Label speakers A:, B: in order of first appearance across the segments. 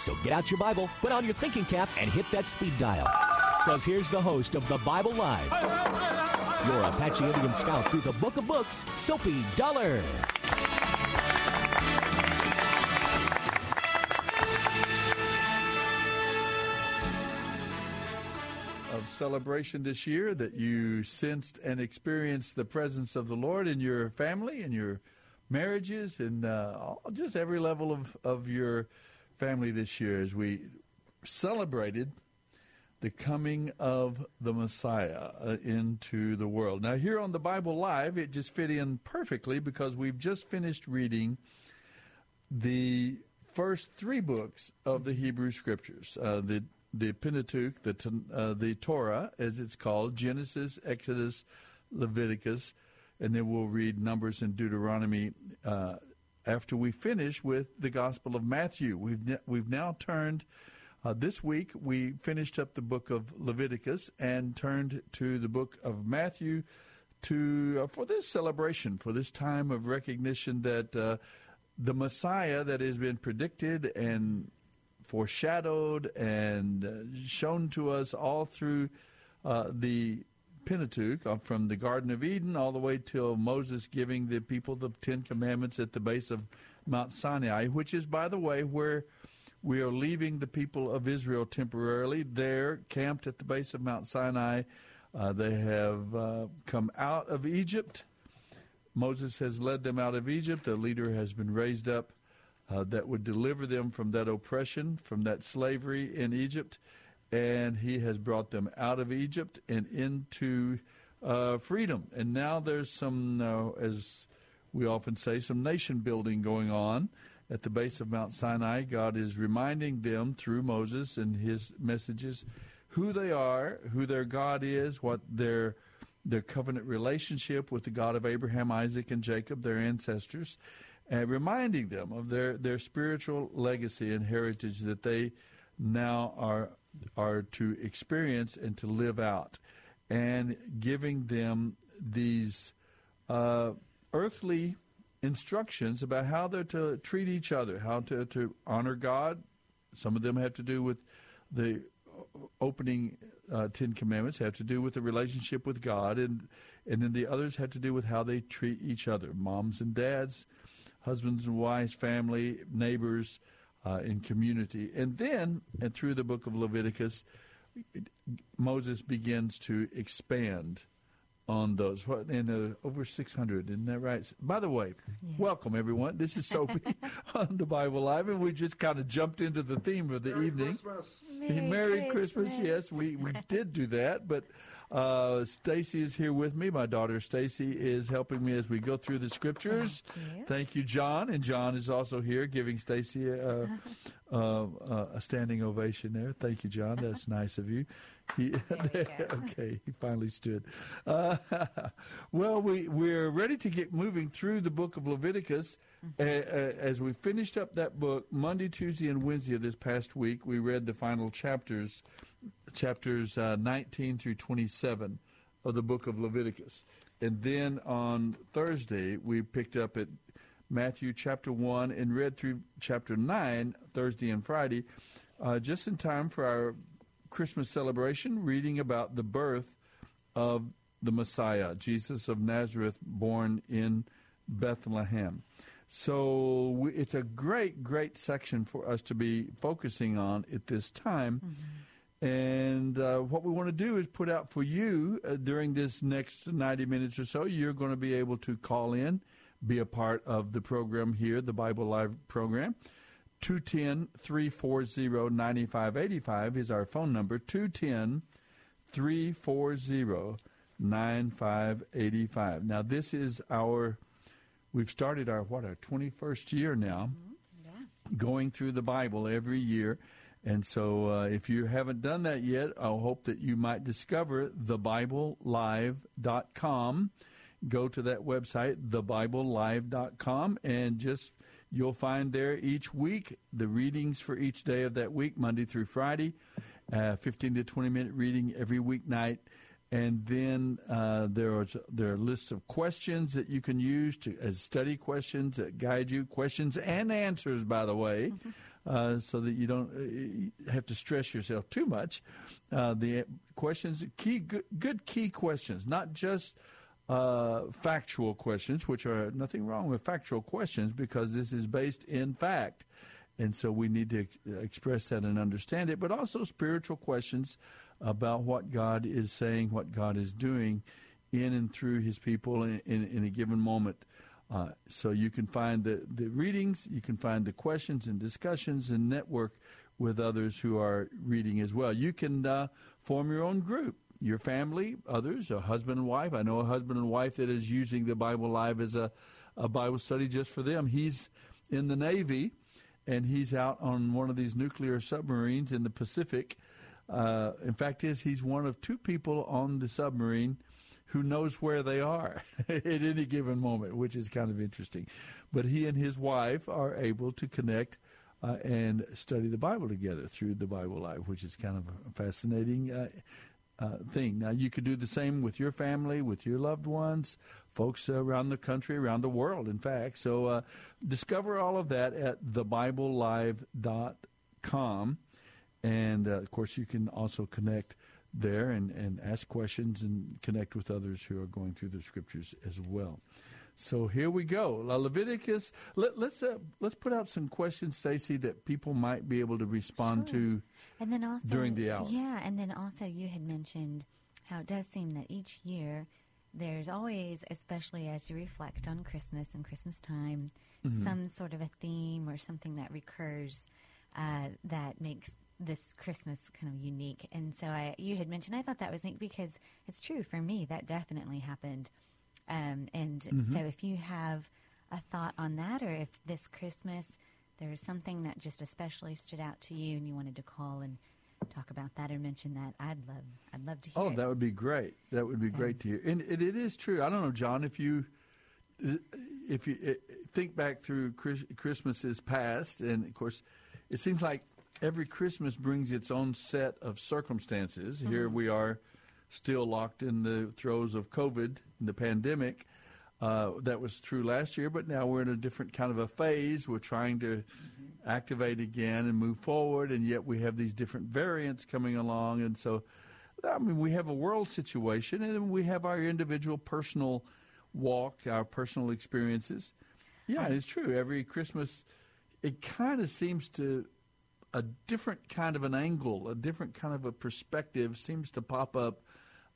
A: So get out your Bible, put on your thinking cap, and hit that speed dial. Because here's the host of the Bible Live, your Apache Indian scout through the Book of Books, Soapy Dollar.
B: of celebration this year that you sensed and experienced the presence of the Lord in your family and your marriages and uh, just every level of, of your family this year as we celebrated the coming of the Messiah uh, into the world. Now, here on the Bible Live, it just fit in perfectly because we've just finished reading the first three books of the Hebrew Scriptures, uh, the the Pentateuch, the uh, the Torah, as it's called, Genesis, Exodus, Leviticus, and then we'll read Numbers and Deuteronomy. After we finish with the Gospel of Matthew, we've we've now turned. Uh, this week we finished up the book of Leviticus and turned to the book of Matthew to uh, for this celebration, for this time of recognition that uh, the Messiah that has been predicted and foreshadowed and uh, shown to us all through uh, the Pentateuch, uh, from the Garden of Eden all the way till Moses giving the people the Ten Commandments at the base of Mount Sinai, which is, by the way, where we are leaving the people of Israel temporarily. They're camped at the base of Mount Sinai. Uh, they have uh, come out of Egypt. Moses has led them out of Egypt. A leader has been raised up uh, that would deliver them from that oppression, from that slavery in Egypt. And he has brought them out of Egypt and into uh, freedom. And now there's some, uh, as we often say, some nation building going on at the base of Mount Sinai. God is reminding them through Moses and his messages who they are, who their God is, what their their covenant relationship with the God of Abraham, Isaac, and Jacob, their ancestors, and reminding them of their, their spiritual legacy and heritage that they now are are to experience and to live out, and giving them these uh, earthly instructions about how they're to treat each other, how to, to honor God. Some of them have to do with the opening uh, Ten Commandments have to do with the relationship with God, and and then the others have to do with how they treat each other, moms and dads, husbands and wives, family, neighbors, uh, in community, and then and through the book of Leviticus, Moses begins to expand on those. What and uh, over six hundred, isn't that right? By the way, welcome everyone. This is Soapy on the Bible Live, and we just kind of jumped into the theme of the evening. Merry, Merry Christmas. Yes, we, we did do that, but uh, Stacy is here with me. My daughter Stacy is helping me as we go through the scriptures. Thank you, John, and John is also here giving Stacy a, a, a standing ovation there. Thank you, John. That's nice of you. He, okay, he finally stood. Uh, well, we we're ready to get moving through the book of Leviticus. Uh, as we finished up that book Monday, Tuesday, and Wednesday of this past week, we read the final chapters, chapters uh, 19 through 27 of the book of Leviticus, and then on Thursday we picked up at Matthew chapter 1 and read through chapter 9 Thursday and Friday, uh, just in time for our Christmas celebration, reading about the birth of the Messiah, Jesus of Nazareth, born in Bethlehem. So we, it's a great, great section for us to be focusing on at this time. And uh, what we want to do is put out for you uh, during this next 90 minutes or so, you're going to be able to call in, be a part of the program here, the Bible Live program. 210 340 9585 is our phone number. 210 340 9585. Now, this is our, we've started our, what, our 21st year now, going through the Bible every year. And so, uh, if you haven't done that yet, I hope that you might discover thebiblelive.com. Go to that website, thebiblelive.com, and just you'll find there each week the readings for each day of that week, Monday through Friday, uh, 15 to 20 minute reading every weeknight. And then uh, there are there are lists of questions that you can use to as study questions that guide you, questions and answers, by the way, uh, so that you don't uh, have to stress yourself too much. Uh, the questions, key good, good key questions, not just uh, factual questions, which are nothing wrong with factual questions because this is based in fact. And so we need to ex- express that and understand it, but also spiritual questions about what God is saying, what God is doing in and through his people in, in, in a given moment. Uh, so you can find the, the readings, you can find the questions and discussions and network with others who are reading as well. You can uh, form your own group your family, others, a husband and wife. I know a husband and wife that is using the Bible Live as a, a Bible study just for them. He's in the Navy and he's out on one of these nuclear submarines in the Pacific. Uh, in fact, is he's one of two people on the submarine who knows where they are at any given moment, which is kind of interesting. But he and his wife are able to connect uh, and study the Bible together through the Bible Live, which is kind of a fascinating uh, uh, thing. Now, you could do the same with your family, with your loved ones, folks around the country, around the world, in fact. So, uh, discover all of that at thebiblelive.com. And, uh, of course, you can also connect there and, and ask questions and connect with others who are going through the scriptures as well. So here we go. Leviticus. Let, us uh, let's put out some questions, Stacy, that people might be able to respond
C: Sure.
B: to
C: And then also
B: during the hour.
C: Yeah, and then also you had mentioned how it does seem that each year there's always, especially as you reflect on Christmas and Christmas time,
B: Mm-hmm.
C: some sort of a theme or something that recurs uh, that makes this Christmas kind of unique. And so I, you had mentioned, I thought that was neat because it's true for me. That definitely happened. Um, and
B: Mm-hmm.
C: so if you have a thought on that, or if this Christmas there was something that just especially stood out to you and you wanted to call and talk about that or mention that, I'd love, I'd love to hear.
B: Oh,
C: it.
B: that would be great. That would be great to hear. And it, it is true. I don't know, John, if you if you eh, think back through Chris, Christmases past, and of course, it seems like every Christmas brings its own set of circumstances. Here we are, still locked in the throes of COVID, the pandemic. Uh, that was true last year, but now we're in a different kind of a phase. We're trying to activate again and move forward, and yet we have these different variants coming along, and so I mean we have a world situation, and then we have our individual personal walk, our personal experiences. Yeah, it's true. Every Christmas, it kind of seems to a different kind of an angle, a different kind of a perspective seems to pop up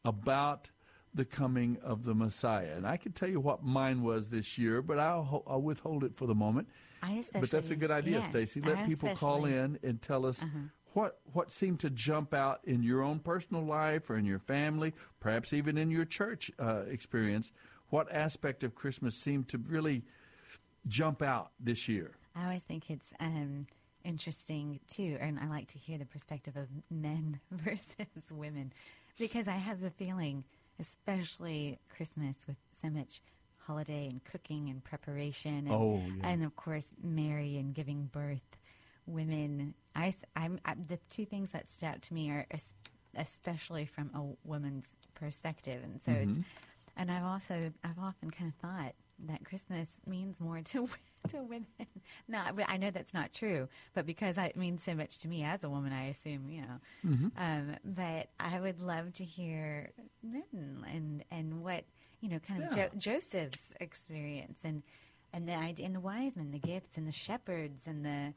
B: about the coming of the Messiah. And I can tell you what mine was this year, but I'll, I'll withhold it for the moment.
C: I
B: But that's a good idea,
C: yes,
B: Stacy. Let people call
C: Uh-huh.
B: in and tell us what what seemed to jump out in your own personal life or in your family, perhaps even in your church uh, experience. What aspect of Christmas seemed to really jump out this year?
C: I always think it's um, interesting too, and I like to hear the perspective of men versus women because I have a feeling, especially Christmas with so much holiday and cooking and preparation, and,
B: Oh, yeah.
C: and of course Mary and giving birth. Women, I, am I, the two things that stood out to me are especially from a woman's perspective, and so
B: Mm-hmm.
C: it's and I've also I've often kind of thought that Christmas means more to to women. But I know that's not true, but because it means so much to me as a woman, I assume you know.
B: Mm-hmm.
C: Um, but I would love to hear men and and what you know, kind of
B: Yeah.
C: jo- Joseph's experience and and the idea, and the wise men, the gifts, and the shepherds, and the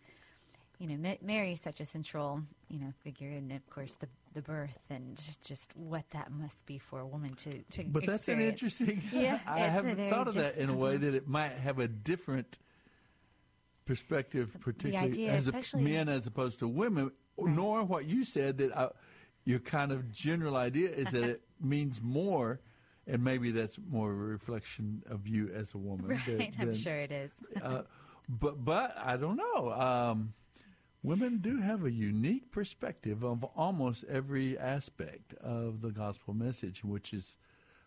C: you know, Ma- Mary is such a central, you know, figure, and of course the the birth and just what that must be for a woman to to.
B: But that's an interesting.
C: Yeah,
B: I haven't thought of that in a way
C: uh-huh.
B: that it might have a different perspective, particularly
C: idea,
B: as a, men as opposed to women.
C: Right.
B: Nor what you said that uh, your kind of general idea is that it means more, and maybe that's more a reflection of you as a woman.
C: Right,
B: than-
C: I'm sure it is.
B: uh, but but I don't know. Um, women do have a unique perspective of almost every aspect of the gospel message, which is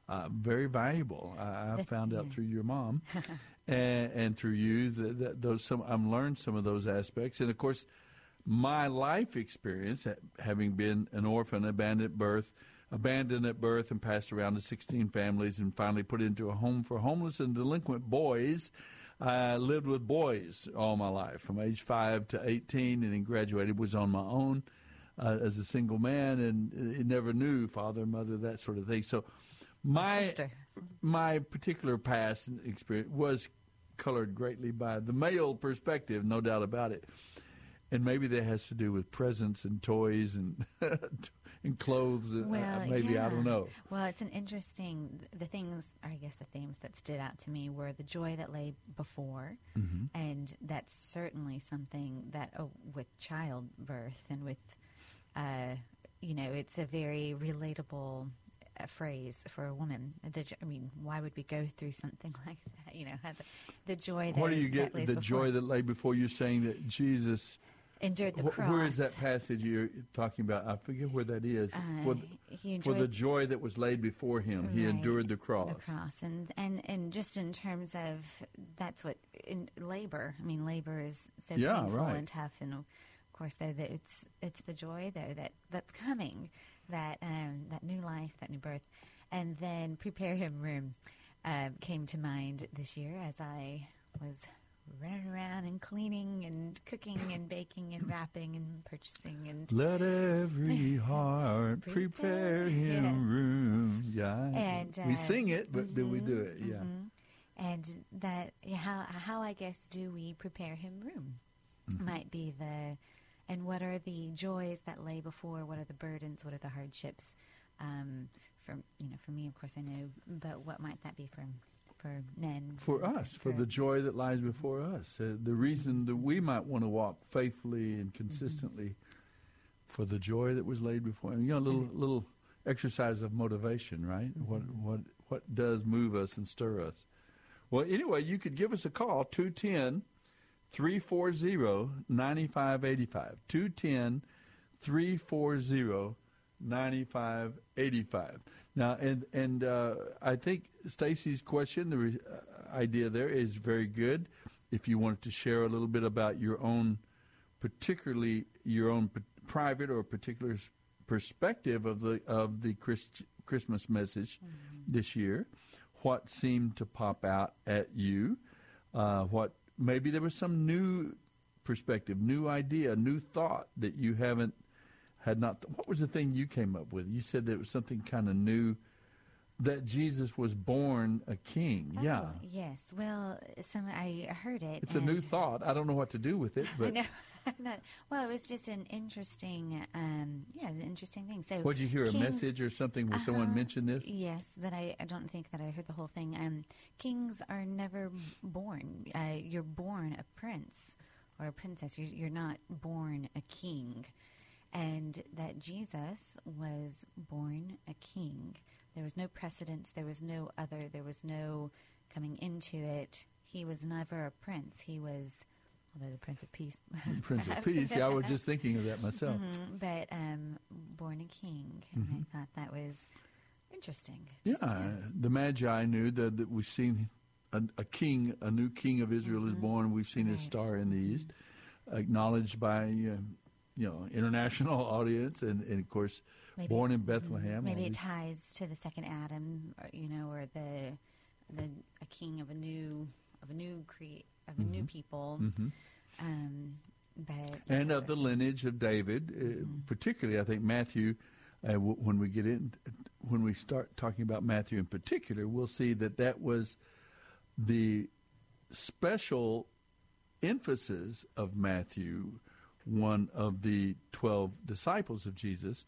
B: uh, very valuable. I, I found out through your mom and, and through you that, that those some I've learned some of those aspects, and of course. My life experience, having been an orphan, abandoned at birth, abandoned at birth, and passed around to 16 families, and finally put into a home for homeless and delinquent boys, I lived with boys all my life, from age five to 18, and then graduated. Was on my own uh, as a single man, and uh, never knew father, mother, that sort of thing. So, my
C: sister.
B: my particular past experience was colored greatly by the male perspective, no doubt about it. And maybe that has to do with presents and toys and and clothes. and, uh,
C: Well,
B: maybe I don't know.
C: Well, it's an interesting. The things, I guess, the themes that stood out to me were the joy that lay before,
B: Mm-hmm.
C: and that's certainly something that oh, with childbirth and with, uh, you know, it's a very relatable uh, phrase for a woman. The, I mean, why would we go through something like that? You know, have the, the joy. That,
B: What do you get? The
C: before.
B: joy that lay before you, saying that Jesus.
C: Endured the cross.
B: where is that passage you're talking about? I forget where that is. for,
C: Uh,
B: the,
C: he
B: for the joy that was laid before him, he endured the cross.
C: The cross, and and and just in terms of that's what in labor. I mean, labor is so
B: Yeah,
C: painful
B: right.
C: and tough, and of course, though, that it's it's the joy though that that's coming, that um, that new life, that new birth, and then prepare him room um, came to mind this year as I was running around and cleaning and cooking and baking and wrapping and purchasing and
B: Let every heart prepare him
C: yes.
B: room. Yeah,
C: And,
B: we
C: uh,
B: sing it, but do we do it? Yeah.
C: mhm. And that how how I guess do we prepare him room
B: Mm-hmm.
C: might be the and what are the joys that lay before? What are the burdens? What are the hardships? Um, for you know, for me, of course, I know, but what might that be for for men?
B: For us, for the joy that lies before mm-hmm. us, uh, the reason that we might want to walk faithfully and mm-hmm. consistently, for the joy that was laid before. You know, a little mm-hmm. little exercise of motivation, right? What what what does move us and stir us? Well, anyway, you could give us a call 210 340 9585. 210 340 9585. Now, and and uh, I think Stacy's question, the re- uh, idea there is very good. If you wanted to share a little bit about your own, particularly your own p- private or particular perspective of the of the Christ, Christmas message this year, what seemed to pop out at you, uh, what maybe there was some new perspective, new idea, new thought that you haven't had not. What was the thing you came up with? You said that it was something kind of new. That Jesus was born a king.
C: Oh,
B: yeah,
C: Yes. Well, some I heard it.
B: it's a new thought. I don't know what to do with it,
C: I
B: but
C: know. Not- well, it was just an interesting, um, yeah, an interesting thing. So,
B: Would you hear a message or something where someone
C: Uh-huh.
B: mentioned this?
C: Yes, but I, I don't think that I heard the whole thing. Um, kings are never born. Uh, you're born a prince or a princess. You're, you're not born a king. And that Jesus was born a king. There was no precedence. There was no other. There was no coming into it. He was never a prince. He was, although the Prince of Peace.
B: Prince of. Peace. Yeah, I was just thinking of that myself.
C: Mhm, but um, born a king. And I thought that was interesting.
B: Yeah,
C: uh,
B: the Magi knew that, that we've seen a, a king, a new king of Israel is born. We've seen his star in the east, acknowledged by um, you know international audience, and, and of course
C: Maybe-
B: born in Bethlehem.
C: Maybe it ties to the second Adam, or, you know, or the the a king of a new of a new cre- of a new people. Um, but
B: Mm-hmm. and
C: yeah,
B: of the lineage of David, uh,
C: Mm-hmm.
B: particularly. I think Matthew. Uh, w- when we get in, when we start talking about Matthew in particular, we'll see that that was the special emphasis of Matthew, one of the 12 disciples of Jesus,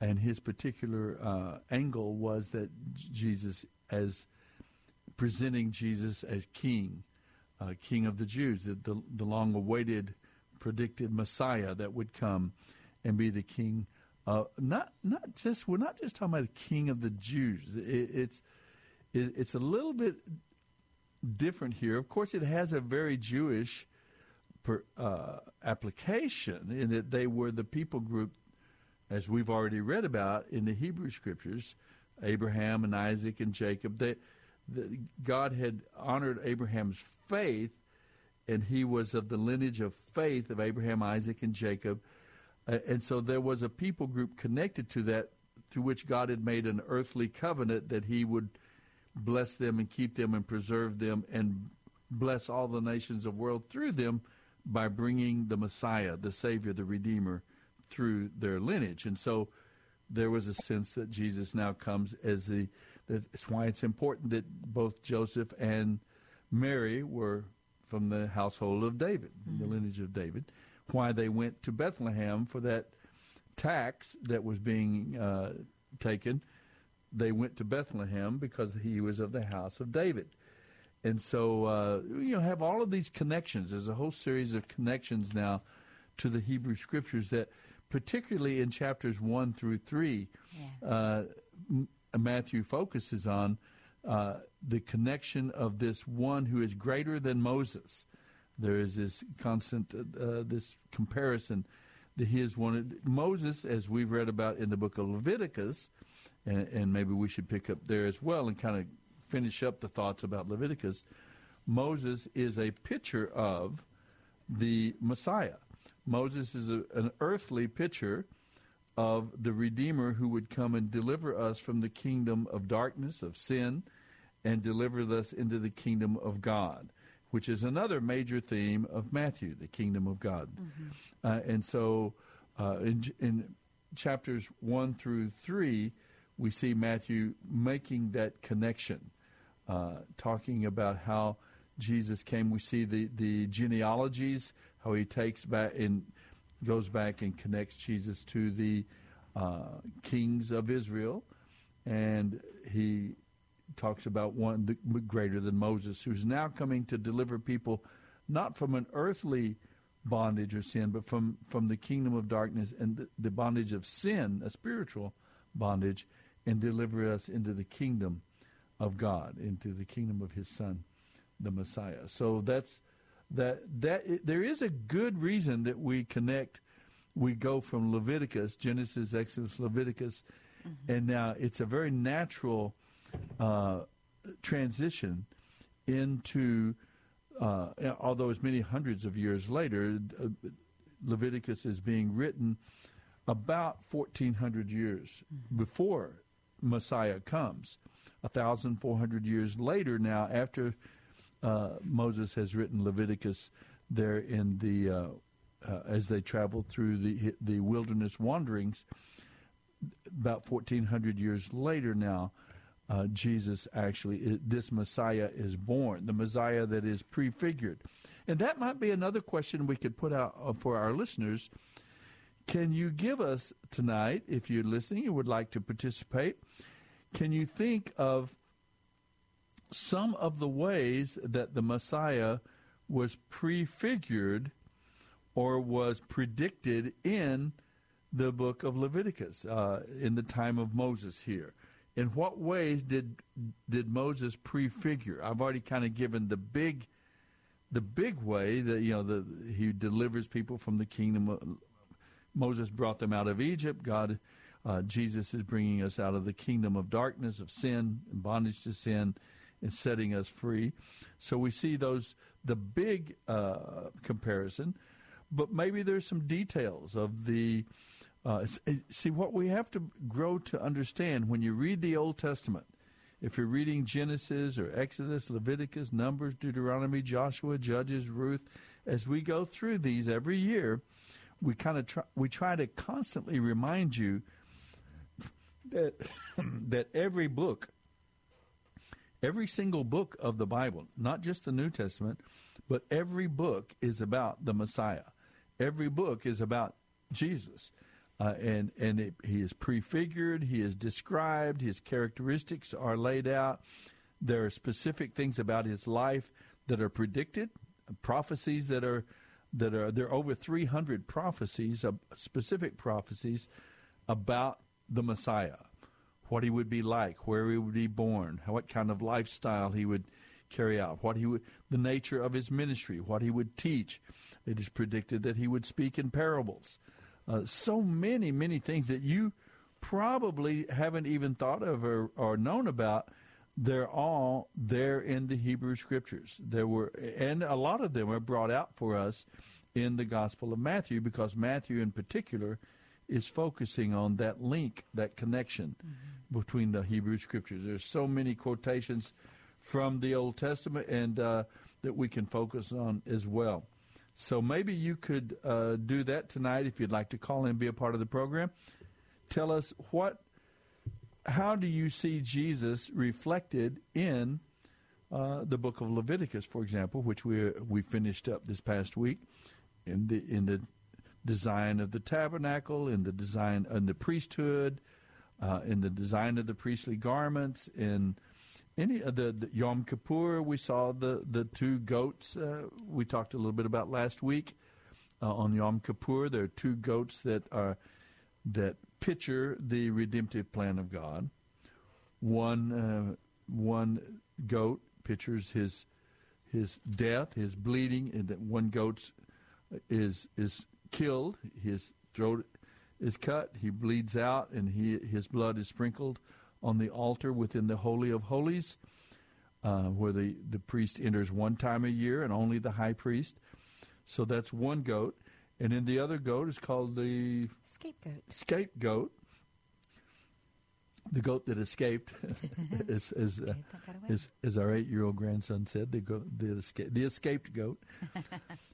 B: and his particular uh, angle was that Jesus, as presenting Jesus as king, uh, king of the Jews, the, the, the long awaited, predicted Messiah that would come and be the king. Uh, not not just we're not just talking about the king of the Jews. It, it's it, it's a little bit different here. Of course, it has a very Jewish per, uh, application in that they were the people group, as we've already read about in the Hebrew Scriptures, Abraham and Isaac and Jacob. They, the, God had honored Abraham's faith, and he was of the lineage of faith of Abraham, Isaac, and Jacob. Uh, and so there was a people group connected to that, to which God had made an earthly covenant that he would bless them and keep them and preserve them and bless all the nations of the world through them by bringing the Messiah, the Savior, the Redeemer, through their lineage. And so there was a sense that Jesus now comes as the. That's why it's important that both Joseph and Mary were from the household of David, mm-hmm. the lineage of David. Why they went to Bethlehem for that tax that was being uh, taken they went to Bethlehem because he was of the house of David. And so, uh, you know, have all of these connections. There's a whole series of connections now to the Hebrew Scriptures that, particularly in chapters 1 through 3, yeah. uh, Matthew focuses on uh, the connection of this one who is greater than Moses. There is this constant, uh, this comparison that he is one. Moses, as we've read about in the book of Leviticus, and, and maybe we should pick up there as well and kind of finish up the thoughts about Leviticus. Moses is a picture of the Messiah. Moses is a, an earthly picture of the Redeemer who would come and deliver us from the kingdom of darkness, of sin, and deliver us into the kingdom of God, which is another major theme of Matthew, the kingdom of God. Mm-hmm. Uh, and so uh, in, in chapters 1 through 3, we see Matthew making that connection, uh, talking about how Jesus came. We see the, the genealogies, how he takes back and goes back and connects Jesus to the uh, kings of Israel, and he talks about one greater than Moses, who's now coming to deliver people not from an earthly bondage or sin, but from, from the kingdom of darkness and the, the bondage of sin, a spiritual bondage, and deliver us into the kingdom of God, into the kingdom of His Son, the Messiah. So that's that. That there is a good reason that we connect. We go from Leviticus, Genesis, Exodus, Leviticus, mm-hmm. and now it's a very natural uh, transition into. Uh, although it's many hundreds of years later, uh, Leviticus is being written about 1400 years mm-hmm. before Messiah comes. 1,400 years later, now, after uh, Moses has written Leviticus there in the, uh, uh, as they travel through the, the wilderness wanderings, about 1,400 years later now, uh, Jesus actually, this Messiah is born, the Messiah that is prefigured. And that might be another question we could put out uh, for our listeners. Can you give us tonight, if you're listening and would like to participate, can you think of some of the ways that the Messiah was prefigured or was predicted in the book of Leviticus uh, in the time of Moses here? In what ways did did Moses prefigure? I've already kind of given the big the big way that you know the he delivers people from the kingdom of, Moses brought them out of Egypt. God uh, Jesus is bringing us out of the kingdom of darkness, of sin, and bondage to sin, and setting us free. So we see those the big uh, comparison, but maybe there's some details of the. Uh, see what we have to grow to understand when you read the Old Testament. If you're reading Genesis or Exodus, Leviticus, Numbers, Deuteronomy, Joshua, Judges, Ruth, as we go through these every year, we kind of try, we try to constantly remind you that that every book every single book of the Bible, not just the New Testament, but every book is about the Messiah. Every book is about Jesus. Uh, and and it, he is prefigured, he is described, his characteristics are laid out. There are specific things about his life that are predicted, prophecies that are that are there are over 300 prophecies, uh, specific prophecies about the Messiah, what he would be like, where he would be born, what kind of lifestyle he would carry out, what he would, the nature of his ministry, what he would teach. It is predicted that he would speak in parables. Uh, so many, many things that you probably haven't even thought of or, or known about. They're all there in the Hebrew Scriptures. There were, and a lot of them are brought out for us in the Gospel of Matthew because Matthew, in particular, is focusing on that link, that connection mm-hmm. between the Hebrew Scriptures. There's so many quotations from the Old Testament, and uh, that we can focus on as well. So maybe you could uh, do that tonight if you'd like to call in and be a part of the program. Tell us what, how do you see Jesus reflected in uh, the book of Leviticus, for example, which we we finished up this past week, in the in the design of the tabernacle, in the design in the priesthood, uh, in the design of the priestly garments, in any of the, the Yom Kippur, we saw the the two goats. Uh, we talked a little bit about last week uh, on Yom Kippur. There are two goats that are that picture the redemptive plan of God. One uh, one goat pictures his his death, his bleeding, and that one goat is is killed. His throat is cut. He bleeds out, and he his blood is sprinkled on the altar within the Holy of Holies, uh, where the, the priest enters one time a year and only the high priest. So that's one goat. And then the other goat is called the
C: scapegoat.
B: Scapegoat. The goat that escaped, as as, uh, as, as our eight-year-old grandson said, the goat, the, esca- the escaped goat.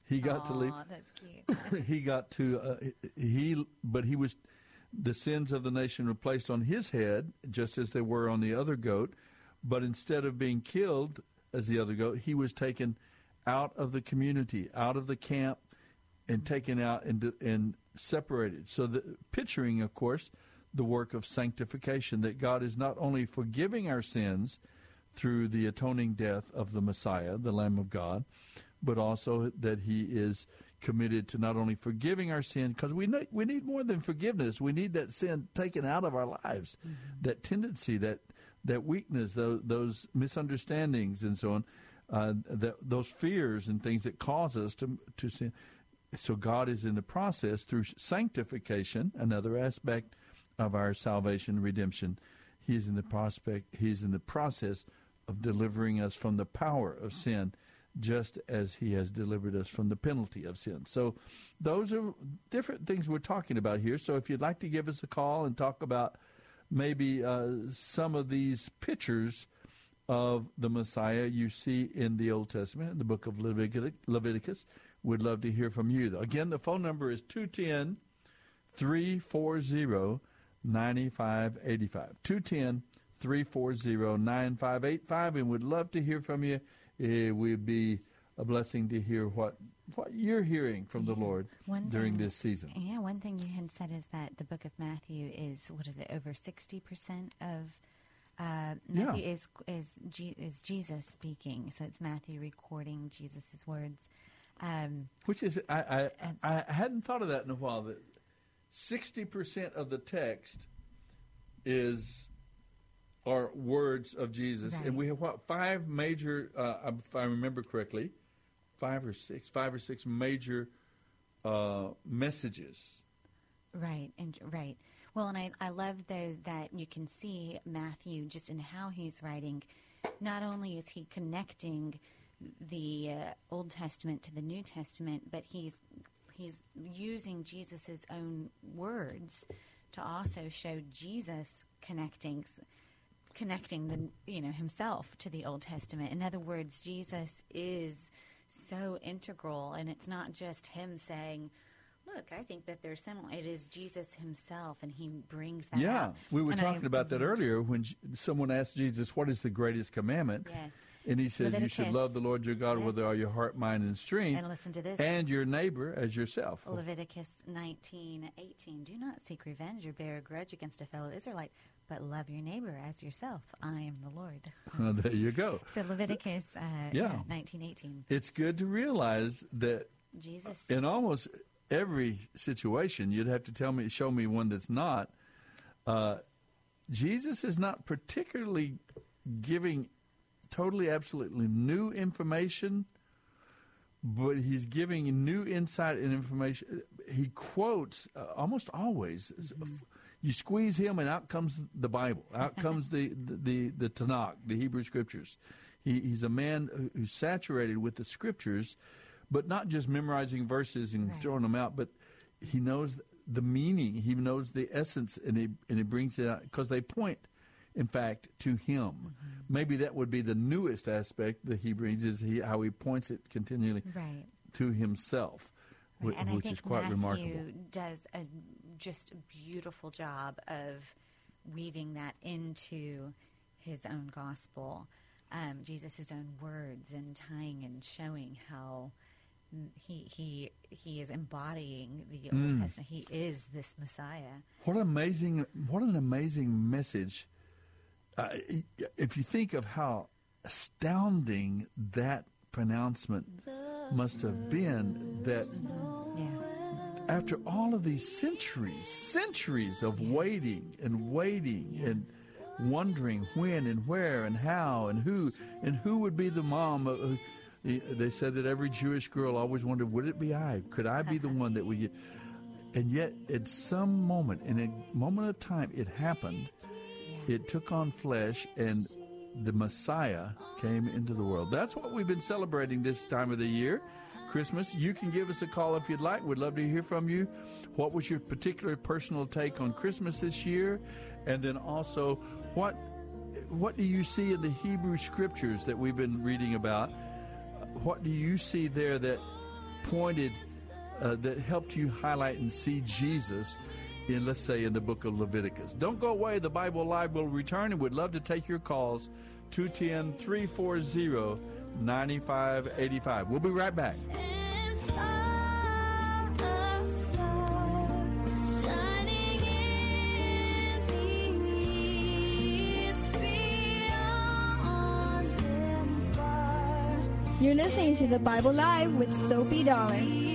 B: He got
C: Aww,
B: to leave.
C: That's cute.
B: he got to uh, he, but he was the sins of the nation were placed on his head, just as they were on the other goat. But instead of being killed as the other goat, he was taken out of the community, out of the camp, and taken out and, and separated. So, the, picturing, of course, the work of sanctification, that God is not only forgiving our sins through the atoning death of the Messiah, the Lamb of God, but also that He is committed to not only forgiving our sin, because we need, we need more than forgiveness. We need that sin taken out of our lives, mm-hmm. that tendency, that that weakness, those, those misunderstandings, and so on, uh, that, those fears and things that cause us to to sin. So God is in the process through sanctification, another aspect of our salvation redemption. He's in the prospect. He's in the process of delivering us from the power of sin just as he has delivered us from the penalty of sin. So, those are different things we're talking about here. So, if you'd like to give us a call and talk about maybe uh, some of these pictures of the Messiah you see in the Old Testament, in the book of Leviticus, we'd love to hear from you. Again, the phone number is 210 340 9585. 210 340 9585, and we'd love to hear from you it would be a blessing to hear what what you're hearing from the Lord one during
C: thing,
B: this season.
C: Yeah, one thing you had said is that the book of Matthew is what is it over sixty percent of uh, Matthew yeah. is is is Jesus speaking, so it's Matthew recording Jesus' words. Um,
B: Which is I, I I hadn't thought of that in a while. That sixty percent of the text is are words of Jesus, right. and we have what five major, uh, if I remember correctly, five or six, five or six major uh, messages.
C: Right, and right. Well, and I, I love though that you can see Matthew just in how he's writing. Not only is he connecting the uh, Old Testament to the New Testament, but he's he's using Jesus's own words to also show Jesus connecting connecting the you know himself to the Old Testament. In other words, Jesus is so integral, and it's not just him saying, look, I think that they're similar. It is Jesus himself, and he brings that
B: Yeah,
C: out.
B: we were
C: And
B: talking
C: I-
B: about that earlier when someone asked Jesus, "What is the greatest commandment?"
C: Yes.
B: And he says, "You should love the Lord your God with all your heart, mind, and strength,
C: And listen to this.
B: and your neighbor as yourself."
C: Leviticus nineteen eighteen. Do not seek revenge or bear a grudge against a fellow Israelite, but love your neighbor as yourself. I am the Lord.
B: there you go.
C: So Leviticus uh,
B: Yeah.
C: nineteen eighteen.
B: It's good to realize that
C: Jesus.
B: in almost every situation, you'd have to tell me, show me one that's not. Uh, Jesus is not particularly giving totally, absolutely new information, but he's giving new insight and information. He quotes uh, almost always. You squeeze him, and out comes the Bible. Out comes the the the, the Tanakh, the Hebrew Scriptures. He, he's a man who's saturated with the Scriptures, but not just memorizing verses and
C: Right.
B: throwing them out, but he knows the meaning. He knows the essence, and he and he brings it out because they point, in fact, to him.
C: Mm-hmm.
B: Maybe that would be the newest aspect that he brings is he, how he points it continually
C: Right.
B: to himself, wh-
C: Right, I
B: which is quite
C: Matthew
B: remarkable.
C: does a just beautiful job of weaving that into his own gospel, um, Jesus' own words, and tying and showing how mm, he he he is embodying the
B: Mm.
C: Old Testament. He is this Messiah.
B: What amazing! What an amazing message! Uh, if you think of how astounding that pronouncement must have been, that
C: Yeah.
B: after all of these centuries, centuries of waiting and waiting and wondering when and where and how and who and who would be the mom. Of, uh, they said that every Jewish girl always wondered, would it be I? Could I be the one that would get? And yet, at some moment, in a moment of time, it happened. It took on flesh, and the Messiah came into the world. That's what we've been celebrating this time of the year, Christmas. You can give us a call if you'd like. We'd love to hear from you. What was your particular personal take on Christmas this year? And then also, what what do you see in the Hebrew scriptures that we've been reading about? What do you see there that pointed, uh, that helped you highlight and see Jesus in, let's say, in the book of Leviticus? Don't go away. The Bible Live will return and we'd love to take your calls 210 340 9585. We'll be right back.
D: You're listening to the Bible Live with Soapy Dollar.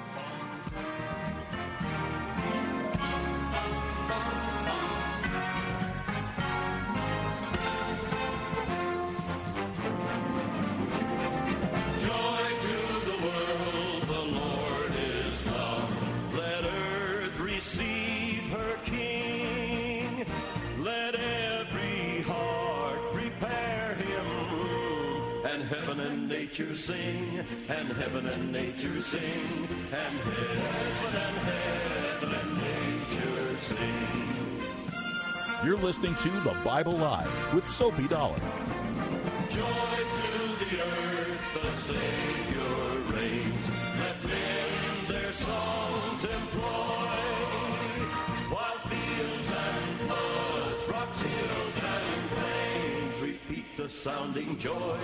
E: Nature sing, and heaven and nature sing, and heaven and heaven and nature sing.
F: You're listening to The Bible Live with Soapy Dollar.
E: Joy to the earth, the Savior sounding joy.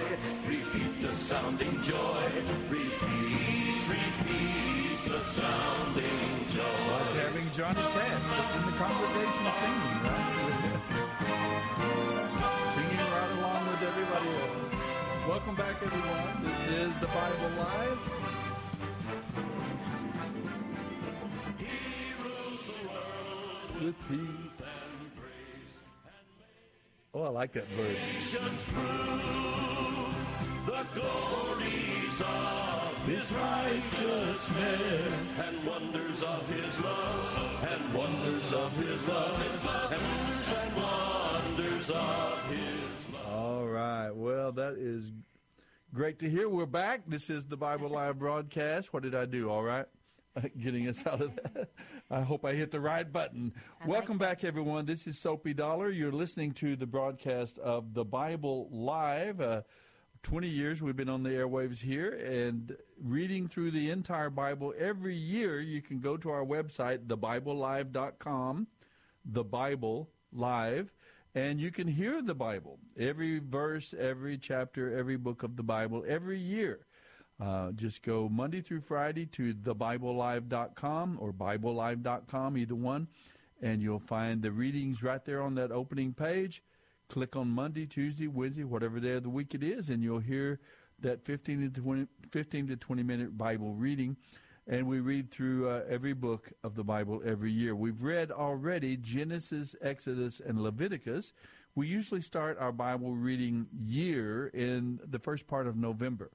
E: Repeat the sounding joy. Repeat, repeat the sounding joy.
B: Like having Johnny Cash in the congregation singing, right? singing right along with everybody else. Welcome back, everyone. This is the Bible Live. with peace. Oh, I like that verse.
E: Nations prove the glories of his righteousness and wonders of his love and wonders of his love and wonders and wonders of his love.
B: All right. Well, that is great to hear. We're back. This is the Bible Live broadcast. What did I do? All right. Getting us out of that. I hope I hit the right button. Welcome back, everyone. This is Soapy Dollar. You're listening to the broadcast of the Bible Live. Uh, 20 years we've been on the airwaves here and reading through the entire Bible every year. You can go to our website, thebiblelive.com, the Bible Live, and you can hear the Bible, every verse, every chapter, every book of the Bible, every year. Uh, just go Monday through Friday to thebiblelive.com or biblelive.com, either one, and you'll find the readings right there on that opening page. Click on Monday, Tuesday, Wednesday, whatever day of the week it is, and you'll hear that 15 to 20, 15 to 20 minute Bible reading. And we read through uh, every book of the Bible every year. We've read already Genesis, Exodus, and Leviticus. We usually start our Bible reading year in the first part of November.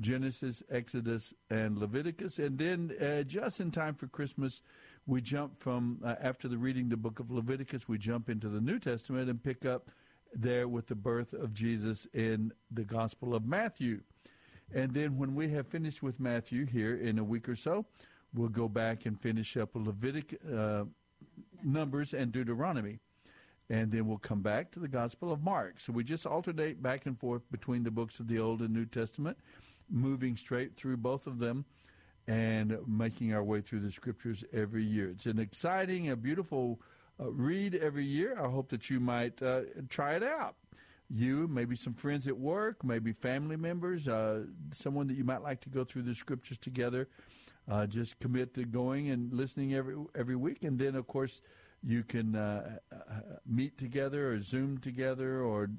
B: Genesis, Exodus, and Leviticus. And then, uh, just in time for Christmas, we jump from, uh, after the reading the book of Leviticus, we jump into the New Testament and pick up there with the birth of Jesus in the Gospel of Matthew. And then, when we have finished with Matthew here in a week or so, we'll go back and finish up Leviticus, uh, Numbers, and Deuteronomy. And then we'll come back to the Gospel of Mark. So we just alternate back and forth between the books of the Old and New Testament moving straight through both of them and making our way through the scriptures every year. It's an exciting, a beautiful uh, read every year. I hope that you might uh, try it out. You, maybe some friends at work, maybe family members, uh, someone that you might like to go through the scriptures together. Uh, just commit to going and listening every every week, and then of course you can uh, uh, meet together or Zoom together or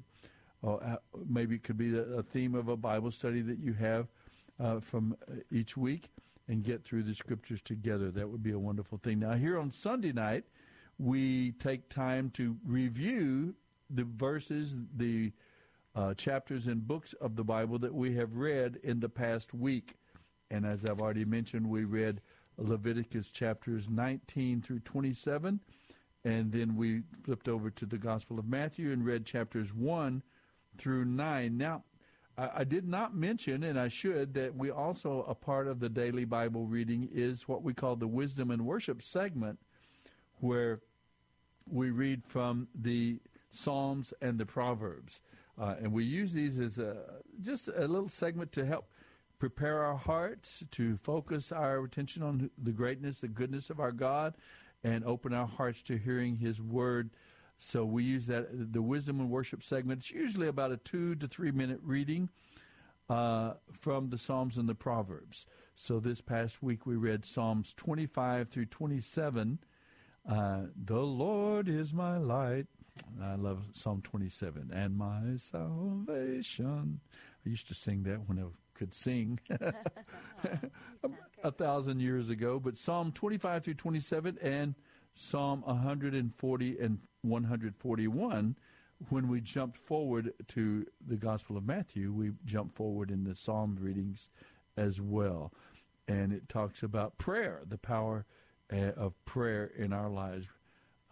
B: or uh, maybe it could be a theme of a Bible study that you have uh, from each week and get through the scriptures together. That would be a wonderful thing. Now, here on Sunday night, we take time to review the verses, the uh, chapters and books of the Bible that we have read in the past week. And as I've already mentioned, we read Leviticus chapters 19 through 27. And then we flipped over to the Gospel of Matthew and read chapters 1 through 9. Now, I, did not mention, and I should, that we also, a part of the daily Bible reading is what we call the Wisdom and Worship segment, where we read from the Psalms and the Proverbs. Uh, and we use these as a, just a little segment to help prepare our hearts, to focus our attention on the greatness, the goodness of our God, and open our hearts to hearing His Word so we use that the wisdom and worship segment. It's usually about a two to three minute reading uh, from the Psalms and the Proverbs. So this past week we read Psalms 25 through 27. Uh, the Lord is my light. I love Psalm 27 and my salvation. I used to sing that when I could sing a thousand years ago. But Psalm 25 through 27 and Psalm 140 and 141, when we jumped forward to the Gospel of Matthew, we jumped forward in the Psalm readings as well. And it talks about prayer, the power uh, of prayer in our lives.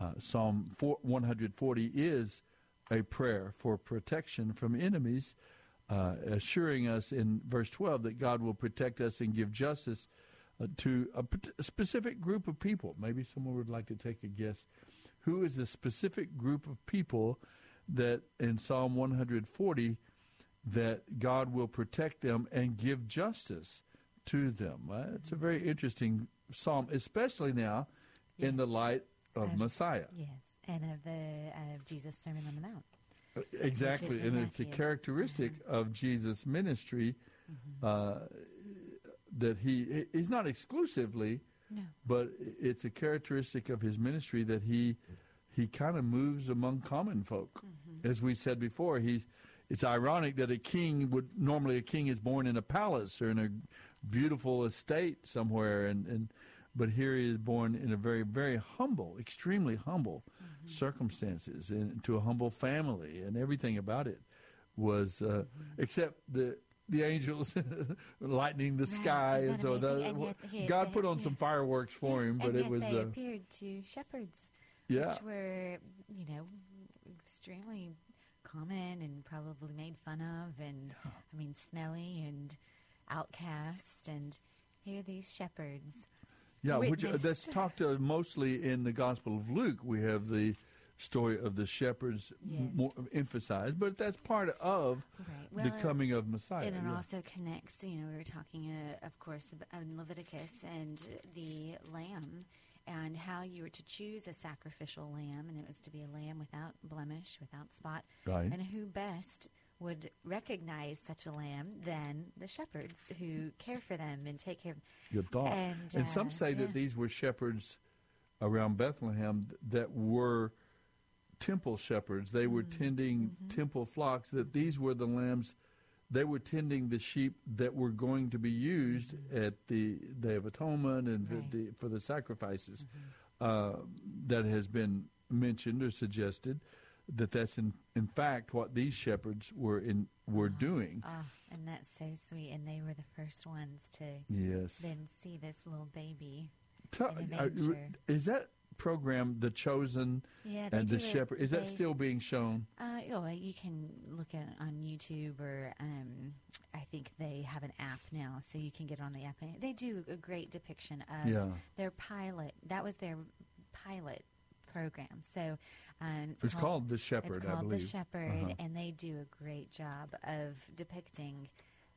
B: Uh, Psalm 4, 140 is a prayer for protection from enemies, uh, assuring us in verse 12 that God will protect us and give justice to a, a, specific group of people. Maybe someone would like to take a guess. Who is the specific group of people that in Psalm 140 that God will protect them and give justice to them? Uh, it's a very interesting psalm, especially now yes. in the light of um, Messiah.
C: Yes, and of, the, of Jesus' Sermon on the Mount.
B: Uh, exactly, and it's a characteristic mm-hmm. of Jesus' ministry. Mm-hmm. Uh, that he he's not exclusively,
C: no.
B: but it's a characteristic of his ministry that he he kind of moves among common folk. Mm-hmm. As we said before, he's it's ironic that a king would normally a king is born in a palace or in a beautiful estate somewhere, and and but here he is born in a very, very humble, extremely humble circumstances, and to a humble family, and everything about it was, uh, except the the angels lightning the sky, and so?
C: And he-
B: God put on
C: yeah.
B: some fireworks for him, but it was.
C: they
B: Uh,
C: appeared to shepherds,
B: Yeah.
C: which were you know extremely common and probably made fun of, and I mean smelly and outcast, and here are these shepherds.
B: Yeah, which uh, that's talked uh, mostly in the Gospel of Luke. We have the story of the shepherds
C: Yes.
B: more emphasized, but that's part of
C: Right.
B: the coming of Messiah.
C: And it
B: yeah.
C: also connects, you know, we were talking, uh, of course, in Leviticus and the lamb and how you were to choose a sacrificial lamb, and it was to be a lamb without blemish, without spot.
B: Right.
C: And who best would recognize such a lamb than the shepherds who care for them and take care of
B: Good thought.
C: And,
B: And, some
C: uh,
B: say
C: yeah.
B: that these were shepherds around Bethlehem that were temple shepherds. They were
C: Mm-hmm.
B: tending temple flocks, that these were the lambs. They were tending the sheep that were going to be used at the Day of Atonement and for,
C: Mm-hmm. Right.
B: the, for the sacrifices. Uh, that has been mentioned or suggested that that's in, in fact what these shepherds were in were doing.
C: Oh, and that's so sweet. And they were the first ones to
B: Yes.
C: then see this little baby.
B: Tell- uh, is that program The Chosen
C: Yeah,
B: and The Shepherd? Is that still being shown?
C: Uh, oh, well, you can look at it on YouTube, or um, I think they have an app now, so you can get on the app. They do a great depiction of
B: Yeah.
C: their pilot. That was their pilot program. So um,
B: It's called The Shepherd,
C: It's
B: I
C: called. The Shepherd,
B: Uh-huh.
C: and they do a great job of depicting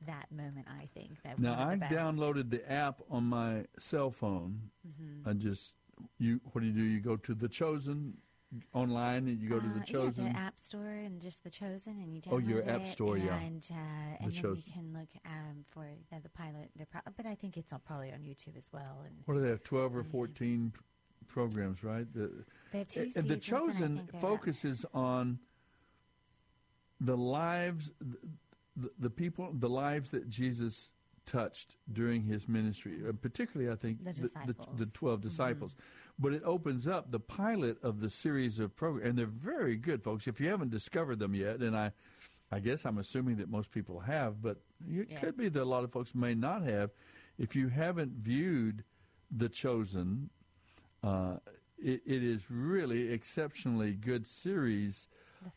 C: that moment. I think that
B: Now I downloaded the app on my cell phone.
C: Mhm.
B: I just you what do you do? You go to The Chosen online and you go to
C: Uh,
B: The Chosen.
C: Yeah, the App Store and just the Chosen, and you download
B: Oh, your App Store, yeah.
C: and, uh, and then
B: Chosen.
C: you can look um, for the, the pilot. The pro- but I think it's all probably on YouTube as well. And
B: what do they have? Twelve or fourteen programs, right? The,
C: They have two
B: and
C: seasons,
B: The Chosen
C: think they're up.
B: focuses on the lives, the, the people, the lives that Jesus touched during his ministry, uh, particularly, I think,
C: The
B: the, the, the
C: disciples.
B: 12 disciples. But it opens up the pilot of the series of programs, and they're very good, folks. If you haven't discovered them yet, and I, I guess I'm assuming that most people have, but it
C: Yeah.
B: could be that a lot of folks may not have. If you haven't viewed The Chosen, uh, it, it is really exceptionally good series.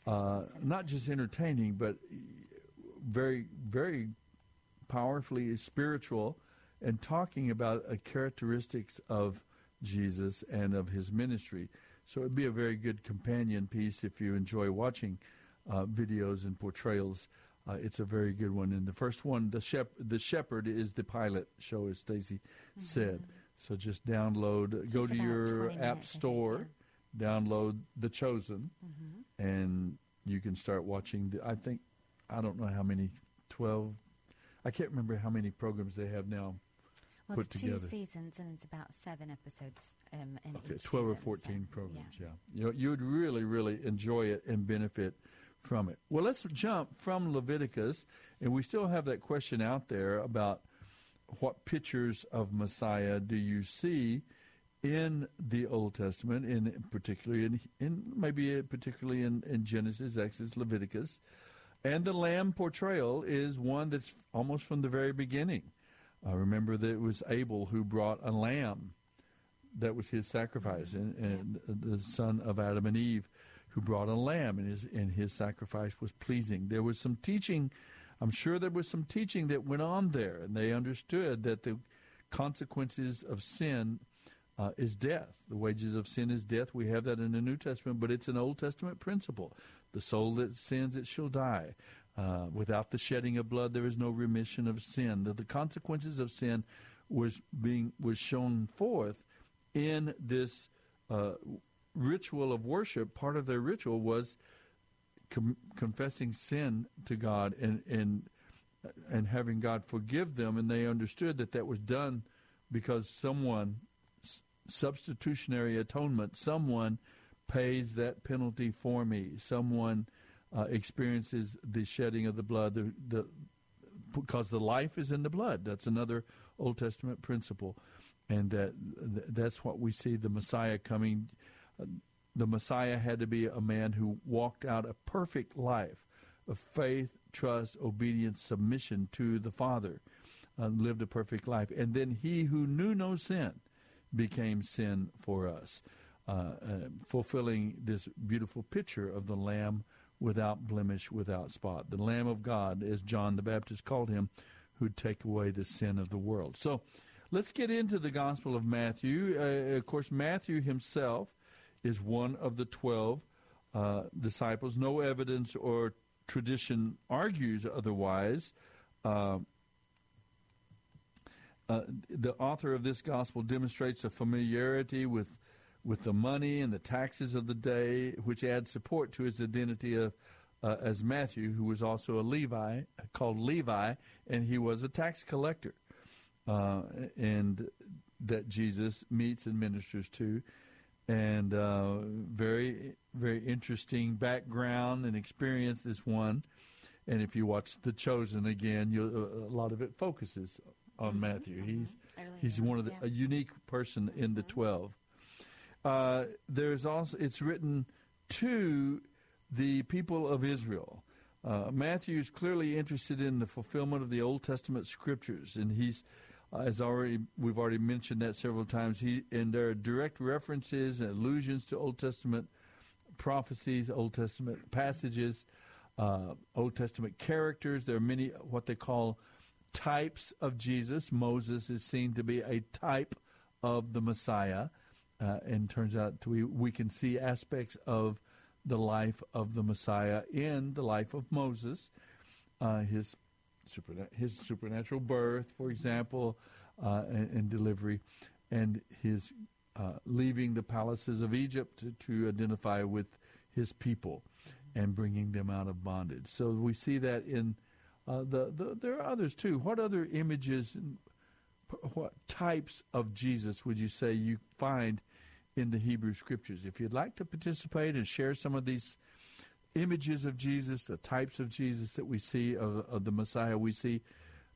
B: Uh, not just entertaining, but very, very powerfully spiritual, and talking about characteristics of Jesus and of his ministry. So it'd be a very good companion piece if you enjoy watching uh, videos and portrayals. Uh, it's a very good one. And the first one, the shep- the shepherd, is the pilot show, as Stacy said. So just download,
C: Mm-hmm. It's
B: go to your app
C: minutes, I think,
B: store, download The Chosen,
C: Mm-hmm.
B: and you can start watching. The, I think I don't know how many twelve. I can't remember how many programs they have now
C: well,
B: put
C: it's
B: together.
C: two seasons, and it's about seven episodes. Um, in
B: Okay,
C: each
B: 12 or
C: season, so,
B: 14 programs, yeah. You know, you would really, really enjoy it and benefit from it. Well, let's jump from Leviticus, and we still have that question out there about what pictures of Messiah do you see in the Old Testament, in particularly in, in maybe particularly in, in Genesis, Exodus, Leviticus, and the lamb portrayal is one that's almost from the very beginning. Uh, remember that it was Abel who brought a lamb that was his sacrifice, and, and the son of Adam and Eve, who brought a lamb, and his and his sacrifice was pleasing. There was some teaching. I'm sure there was some teaching that went on there, and they understood that the consequences of sin uh, is death. The wages of sin is death. We have that in the New Testament, but it's an Old Testament principle. The soul that sins, it shall die. Uh, without the shedding of blood, there is no remission of sin. The, the consequences of sin was being was shown forth in this uh, ritual of worship. Part of their ritual was com- confessing sin to God and and and having God forgive them, and they understood that that was done because someone substitutionary atonement. Someone pays that penalty for me. Someone uh, experiences the shedding of the blood. The, the because the life is in the blood. That's another Old Testament principle. and that that's what we see the Messiah coming. The Messiah had to be a man who walked out a perfect life of faith, trust, obedience, submission to the Father, uh, lived a perfect life. And then he who knew no sin became sin for us, fulfilling this beautiful picture of the Lamb without blemish, without spot. The Lamb of God, as John the Baptist called him, who'd take away the sin of the world. So let's get into the Gospel of Matthew. Uh, of course, Matthew himself is one of the 12 uh, disciples. No evidence or tradition argues otherwise. Uh, uh, the author of this gospel demonstrates a familiarity with with the money and the taxes of the day, which adds support to his identity of uh, as Matthew, who was also a Levi, called Levi, and he was a tax collector, uh, and that Jesus meets and ministers to and uh, very very interesting background and experience this one and if you watch the chosen again you a lot of it focuses on mm-hmm. matthew mm-hmm. he's he's one of the, yeah. a unique person in mm-hmm. the 12 uh, there's also it's written to the people of israel uh, matthew is clearly interested in the fulfillment of the old testament scriptures and he's uh, as already we've already mentioned that several times. He and there are direct references and allusions to Old Testament prophecies, Old Testament passages, uh, Old Testament characters. There are many what they call types of Jesus. Moses is seen to be a type of the Messiah, uh, and turns out to we we can see aspects of the life of the Messiah in the life of Moses. Uh, his his supernatural birth, for example, uh, and, and, delivery, and his uh, leaving the palaces of Egypt to, to, identify with his people and bringing them out of bondage. So we see that in uh, the, the, there are others too. What other images what types of Jesus would you say you find in the Hebrew Scriptures? If you'd like to participate and share some of these images of Jesus, the types of Jesus that we see of, of, the Messiah we see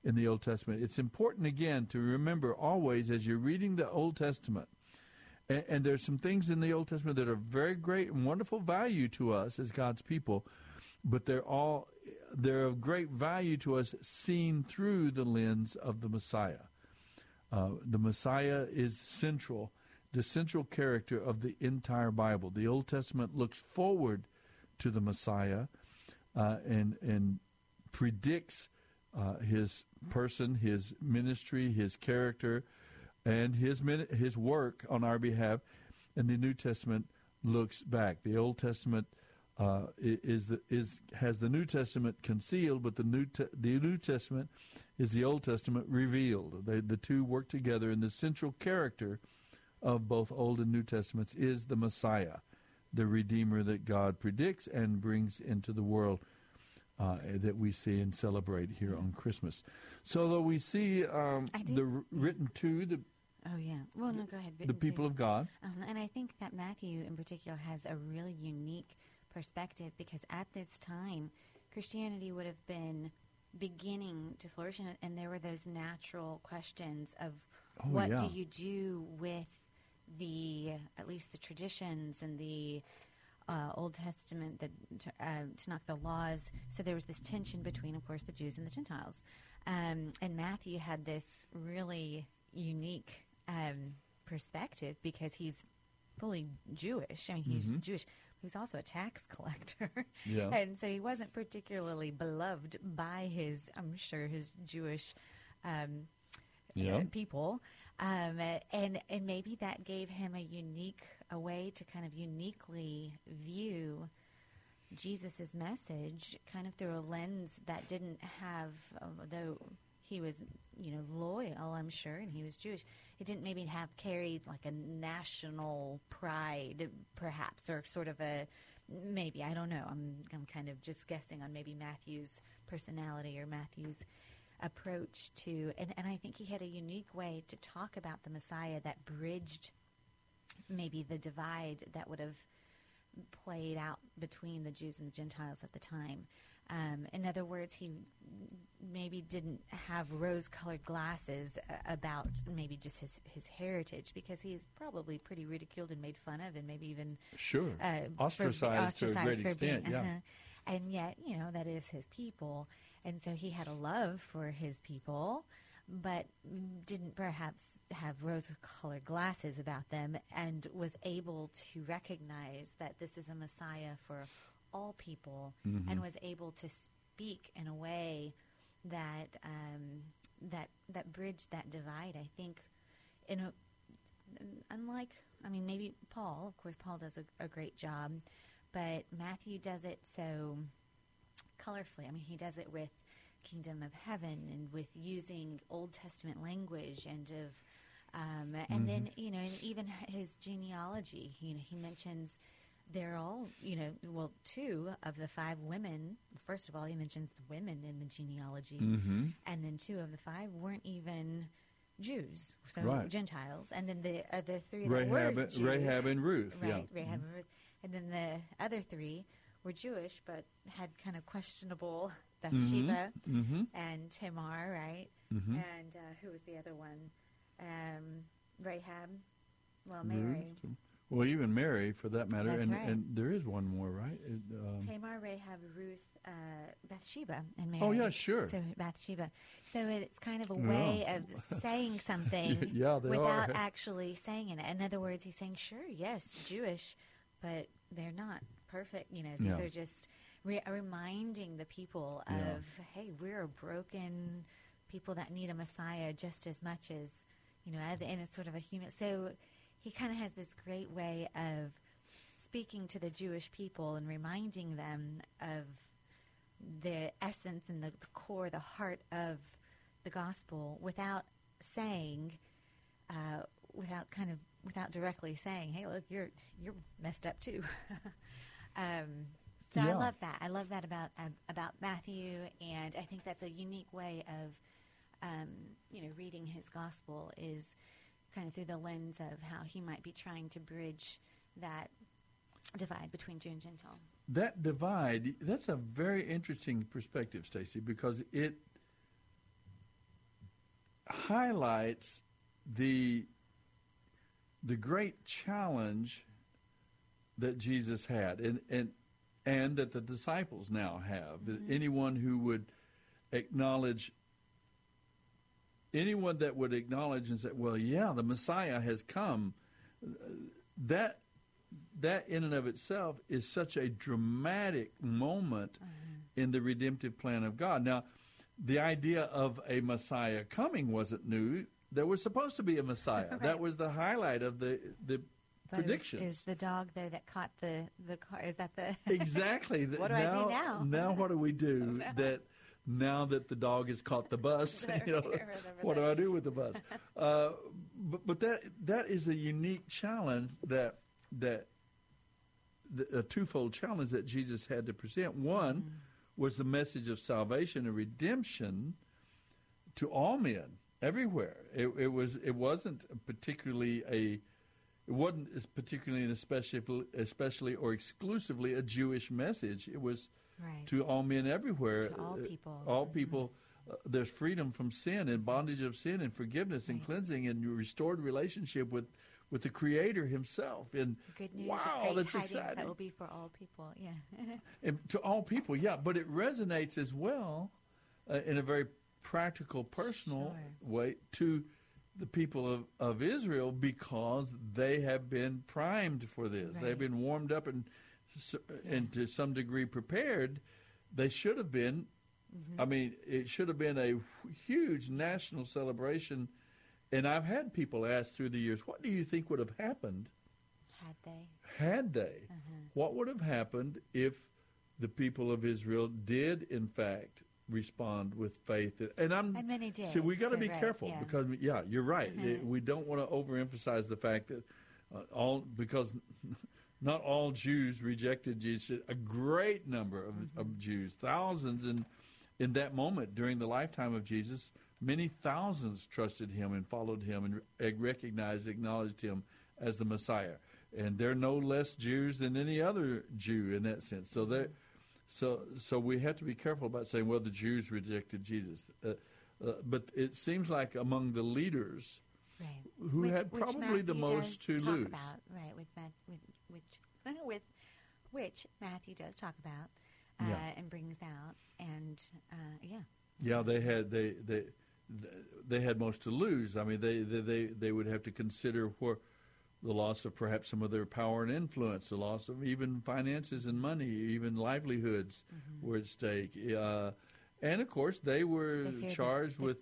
B: in the Old Testament. It's important again to remember always as you're reading the Old Testament, and, and there's some things in the Old Testament that are very great and wonderful value to us as God's people, but they're all they're of great value to us seen through the lens of the Messiah. Uh, the Messiah is central, the central character of the entire Bible. The Old Testament looks forward to the Messiah uh, and and predicts uh, his person, his ministry, his character, and his his work on our behalf. And the New Testament looks back. The Old Testament uh, is the is has the New Testament concealed, but the New Te- the New Testament is the Old Testament revealed. They, the two work together, and the central character of both Old and New Testaments is the Messiah the Redeemer that God predicts and brings into the world uh, that we see and celebrate here on Christmas. So, though we see um, the written to the
C: Oh yeah. Well, no, go ahead.
B: The people of God.
C: Um, and I think that Matthew, in particular, has a really unique perspective because at this time, Christianity would have been beginning to flourish, and, and there were those natural questions of oh, what yeah. do you do with the at least the traditions and the uh, Old Testament, the uh, Tanakh, the laws. So there was this tension between, of course, the Jews and the Gentiles. Um, and Matthew had this really unique um, perspective because he's fully Jewish. I mean, he's mm-hmm. Jewish. He was also a tax collector, yeah. and so he wasn't particularly beloved by his, I'm sure, his Jewish um, yeah. people. Um, and and maybe that gave him a unique a way to kind of uniquely view Jesus' message, kind of through a lens that didn't have, um, though he was you know loyal, I'm sure, and he was Jewish. It didn't maybe have carried like a national pride, perhaps, or sort of a maybe I don't know. I'm I'm kind of just guessing on maybe Matthew's personality or Matthew's approach to, and, and I think he had a unique way to talk about the Messiah that bridged maybe the divide that would have played out between the Jews and the Gentiles at the time. Um, in other words, he maybe didn't have rose-colored glasses uh, about maybe just his his heritage because he's probably pretty ridiculed and made fun of and maybe even
B: Sure.
C: uh, for-
B: Ostracized to a great extent, yeah.
C: uh-huh. And yet, you know, that is his people, and so he had a love for his people, but didn't perhaps have rose-colored glasses about them, and was able to recognize that this is a Messiah for all people,
G: Mhm.
C: and was able to speak in a way that um, that that bridged that divide. I think, in a unlike, I mean, maybe Paul. Of course, Paul does a, a great job, but Matthew does it so colorfully. I mean, he does it with kingdom of heaven and with using Old Testament language and of. Um, and then you know, and even his genealogy. You know, he mentions they're all you know. Well, two of the five women. First of all, he mentions the women in the genealogy,
B: Mhm.
C: and then two of the five weren't even Jews, so
B: Right.
C: Gentiles, and then the other three
B: Rahab
C: that were Jews,
B: Rahab and Ruth, yeah.
C: right? Rahab and Ruth, and then the other three were Jewish, but had kind of questionable Bathsheba
B: mhm.
C: and Tamar, right?
B: Mhm.
C: And uh, who was the other one? Um, Rahab. Well. Mary.
B: Well, even Mary, for that matter,
C: That's
B: and,
C: right.
B: and there is one more, right? It, um,
C: Tamar, Rahab, Ruth, uh, Bathsheba, and Mary.
B: Oh, yeah, sure.
C: So Bathsheba. So it's kind of a
B: Yeah.
C: way of saying something
B: Yeah,
C: without
B: are.
C: actually saying it. In other words, he's saying, sure, yes, Jewish, but they're not perfect. You know, these
B: Yeah.
C: are just re- reminding the people
B: Yeah.
C: of, hey, we're a broken people that need a Messiah just as much as, you know, and it's sort of a human. So he kind of has this great way of speaking to the Jewish people and reminding them of the essence and the, the core, the heart of the gospel without saying, uh, without kind of, without directly saying, hey, look, you're, you're messed up too. um, so I love that. I love that about uh, about Matthew, and I think that's a unique way of, um, you know, reading his gospel is kind of through the lens of how he might be trying to bridge that divide between Jew and Gentile.
B: that divide, that's a very interesting perspective, Stacy, because it highlights the the great challenge that Jesus had and and and that the disciples now have. That mm-hmm. Anyone who would acknowledge anyone that would acknowledge and say, "Well, yeah, the Messiah has come." That that in and of itself is such a dramatic moment mm-hmm. in the redemptive plan of God. Now, the idea of a Messiah coming wasn't new. There was supposed to be a Messiah.
C: Right.
B: That was the highlight of the the predictions.
C: Is, the dog there that caught the the car? Is that the
B: exactly.
C: What do I do now?
B: Now, what do we do that? Now that the dog has caught the bus, you know, what do I do with the bus? Uh, but but that that is a unique challenge that that the, a twofold challenge that Jesus had to present. One was the message of salvation and redemption to all men everywhere. It, it was it wasn't particularly a it wasn't particularly and especially especially or exclusively a Jewish message. It was
C: Right.
B: to all men everywhere.
C: To all
B: Uh,
C: people.
B: All people. Uh, there's freedom from sin and bondage of sin and forgiveness and cleansing and restored relationship with with the Creator Himself. And
C: good news?
B: wow, that's exciting
C: that will be for all people. Yeah.
B: and to all people, yeah, but it resonates as well uh, in a very practical, personal way to the people of, of Israel because they have been primed for this. They've been warmed up and and to some degree prepared. They should have been. Mm-hmm. I mean, it should have been a huge national celebration. And I've had people ask through the years, "What do you think would have happened
C: Had they?
B: had they, uh-huh. what would have happened if the people of Israel did, in fact, respond with faith? And I'm
C: And many did,
B: See, we got to be
C: right,
B: careful
C: yeah.
B: because, yeah, you're right. Eh, We don't want to overemphasize the fact that uh, all because not all Jews rejected Jesus. A great number of,
C: Mm-hmm.
B: of Jews, thousands, in in that moment during the lifetime of Jesus, many thousands trusted him and followed him and recognized, acknowledged him as the Messiah. And they're no less Jews than any other Jew in that sense. So they So, so we have to be careful about saying, well, the Jews rejected Jesus. Uh, uh, but it seems like among the leaders
C: Right.
B: who
C: Which-
B: had probably the most to lose.
C: About, right, with, with which with which Matthew does talk about uh,
B: Yeah.
C: and brings out, and uh, yeah,
B: Yeah, they had they they they had most to lose. I mean, they they they, they would have to consider where the loss of perhaps some of their power and influence, the loss of even finances and money, even livelihoods
C: Mm-hmm.
B: were at stake. Uh, and of course, they were
C: They
B: charged
C: they-
B: with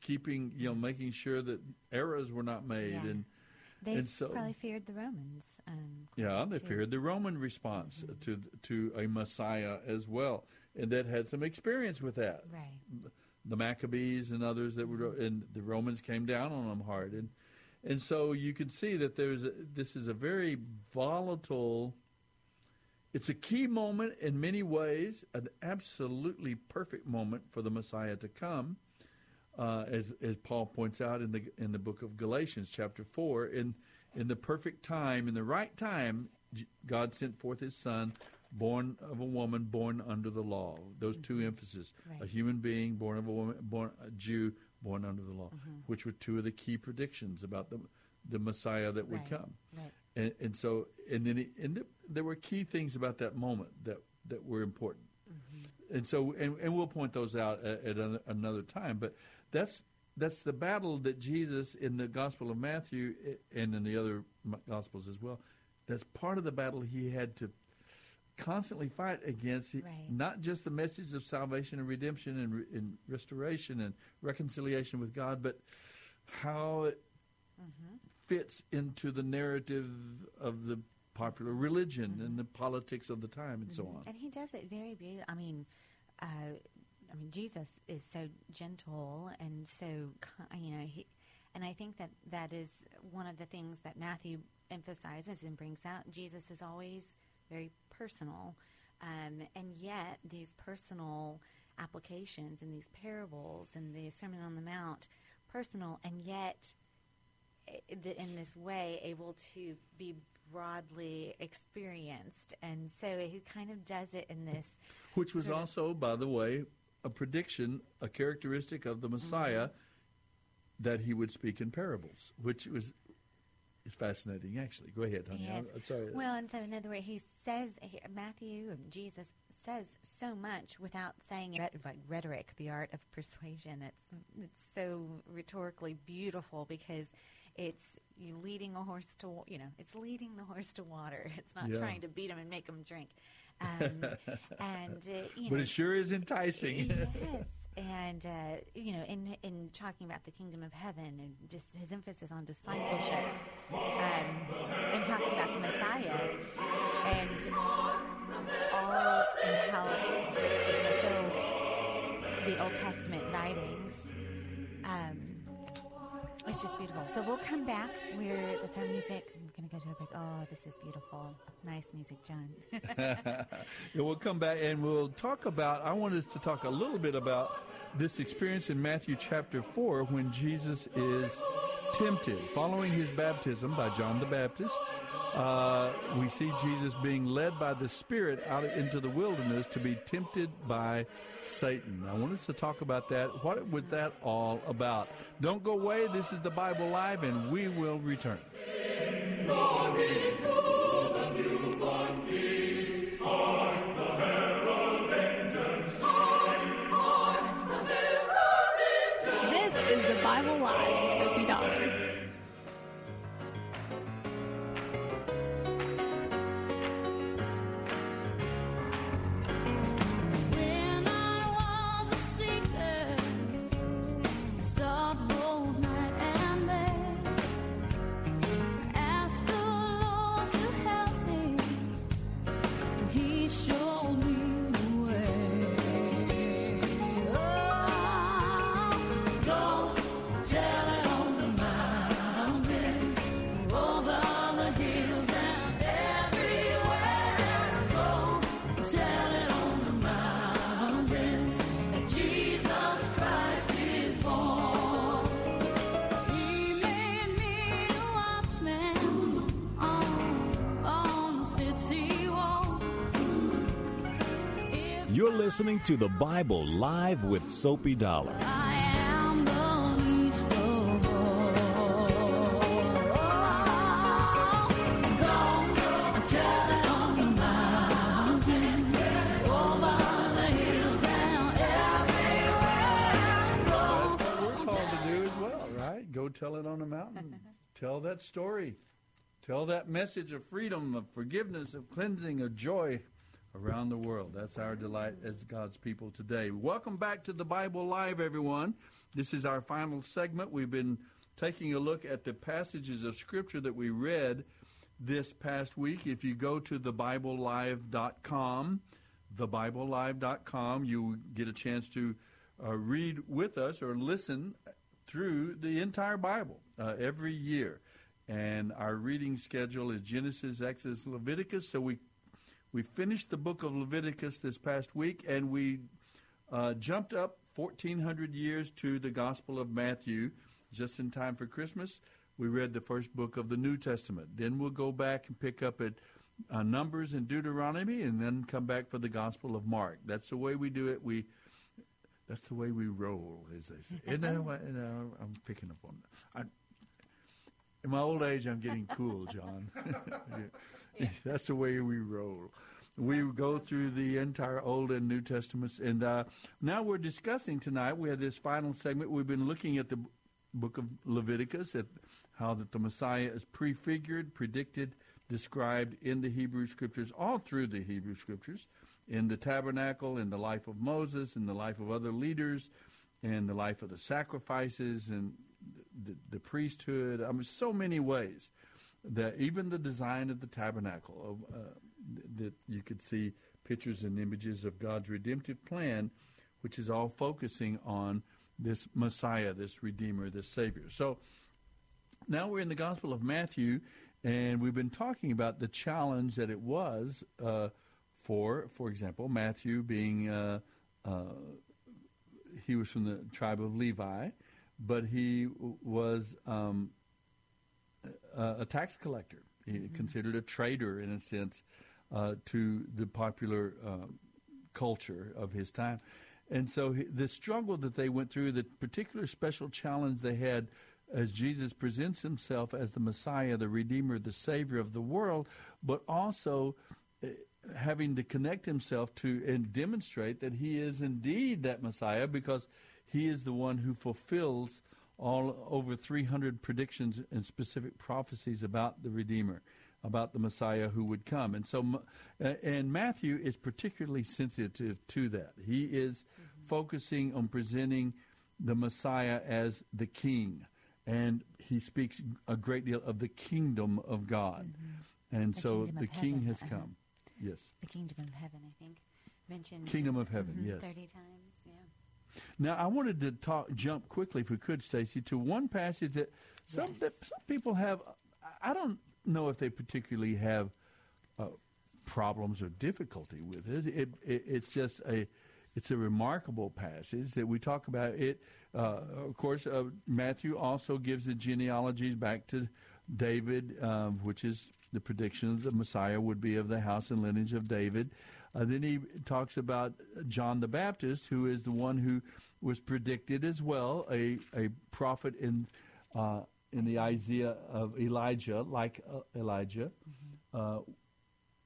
B: keeping, you know, making sure that errors were not made,
C: Yeah.
B: and
C: they
B: and so
C: probably feared the Romans. Um,
B: yeah, they
C: too.
B: feared the Roman response
C: Mm-hmm.
B: to to a Messiah as well, and that had some experience with that.
C: Right.
B: The Maccabees and others that were, and the Romans came down on them hard, and and so you can see that there's a, this is a very volatile. It's a key moment in many ways, an absolutely perfect moment for the Messiah to come, uh, as as Paul points out in the in the book of Galatians, chapter four. In in the perfect time, in the right time, God sent forth His Son, born of a woman, born under the law. Those two emphases: a human being, born of a woman, born a Jew, born under the law, which were two of the key predictions about the the Messiah that would
C: Right,
B: come.
C: right.
B: And, and so, and then, he, and th- there were key things about that moment that that were important. And so, and, and we'll point those out at, at an- another time. But that's that's the battle that Jesus in the Gospel of Matthew eh, and in the other Gospels as well. That's part of the battle he had to constantly fight against.
C: Right.
B: Not just the message of salvation and redemption and, re- and restoration and reconciliation with God, but how it mm-hmm. fits into the narrative of the popular religion and mm-hmm. the politics of the time and so mm-hmm. on.
C: And he does it very beautifully. I mean, uh, I mean, Jesus is so gentle and so you know he, and I think that that is one of the things that Matthew emphasizes and brings out. Jesus is always very personal, um, and yet these personal applications and these parables and the Sermon on the Mount, personal, and yet in this way able to be broadly experienced and so he kind of does it in this
B: Which was also, by the way, a prediction, a characteristic of the Messiah
C: Mm-hmm.
B: that he would speak in parables, which was is fascinating. Actually, go ahead, honey. I'm-
C: Yes.
B: I'm sorry.
C: Well, and so in other words, he says he- Matthew and Jesus says so much without saying it. Like rhetoric, the art of persuasion. It's it's so rhetorically beautiful because it's you leading a horse to you know it's leading the horse to water. It's not
B: Yeah.
C: trying to beat him and make him drink. Um, and uh, you
B: but
C: know,
B: it sure is enticing.
C: yes. And uh, you know, in in talking about the kingdom of heaven and just his emphasis on discipleship, um, and talking about the Messiah, and all and how it fulfills the Old Testament writings. It's just beautiful. So we'll come back. We're that's our music. I'm gonna go to a break. Oh, this is beautiful. Nice music, John.
B: Yeah, we'll come back and we'll talk about. I wanted to talk a little bit about this experience in Matthew chapter 4 when Jesus is tempted. Following his baptism by John the Baptist, uh, we see Jesus being led by the Spirit out into the wilderness to be tempted by Satan. I want us to talk about that. What was that all about? Don't go away. This is the Bible Live, and we will return.
A: Listening to the Bible Live with Soapy Dollar.
G: I am the least of all. Go and tell it on the mountain, over the hills and everywhere. Go
B: That's what we're called to do as well, right? Go tell it on the mountain. tell that story. Tell that message of freedom, of forgiveness, of cleansing, of joy around the world. That's our delight as God's people today. Welcome back to the Bible Live, everyone. This is our final segment. We've been taking a look at the passages of Scripture that we read this past week. If you go to thebiblelive.com, thebiblelive.com, you get a chance to uh, read with us or listen through the entire Bible uh, every year. And our reading schedule is Genesis, Exodus, Leviticus. So we we finished the book of Leviticus this past week, and we uh, jumped up 1,400 years to the Gospel of Matthew, just in time for Christmas. We read the first book of the New Testament. Then we'll go back and pick up at uh, Numbers and Deuteronomy, and then come back for the Gospel of Mark. That's the way we do it. We that's the way we roll, as they say. You know, I'm picking up on that. I, in my old age, I'm getting cool, John. That's the way we roll. We go through the entire Old and New Testaments, and uh, now we're discussing tonight. We have this final segment. We've been looking at the book of Leviticus, at how that the Messiah is prefigured, predicted, described in the Hebrew Scriptures, all through the Hebrew Scriptures, in the tabernacle, in the life of Moses, in the life of other leaders, in the life of the sacrifices, and the, the priesthood. I mean, so many ways that even the design of the tabernacle, uh, that you could see pictures and images of God's redemptive plan, which is all focusing on this Messiah, this Redeemer, this Savior. So now we're in the Gospel of Matthew, and we've been talking about the challenge that it was uh, for, for example, Matthew being uh, uh, he was from the tribe of Levi, but he was um, a, a tax collector, he considered a traitor in a sense uh, to the popular um, culture of his time. And so he, the struggle that they went through, the particular special challenge they had as Jesus presents himself as the Messiah, the Redeemer, the Savior of the world, but also uh, having to connect himself to and demonstrate that he is indeed that Messiah because he is the one who fulfills all over 300 predictions and specific prophecies about the Redeemer, about the Messiah who would come. And so, uh, and Matthew is particularly sensitive to that. He is focusing on presenting the Messiah as the King, and he speaks a great deal of the kingdom of God. And
C: The
B: so the King
C: heaven,
B: has
C: uh-huh.
B: come. Yes.
C: The kingdom of heaven, I think, mentioned.
B: Kingdom of heaven,
C: Mhm,
B: yes.
C: Thirty times, yeah.
B: Now, I wanted to talk, jump quickly, if we could, Stacy, to one passage that some that some people have. I don't know if they particularly have uh, problems or difficulty with it. It, it. It's just a it's a remarkable passage that we talk about. It, uh, of course, uh, Matthew also gives the genealogies back to David, um, which is the prediction of the Messiah would be of the house and lineage of David. Uh, then he talks about John the Baptist, who is the one who was predicted as well, a, a prophet in uh, in the Isaiah of Elijah, like uh, Elijah, uh,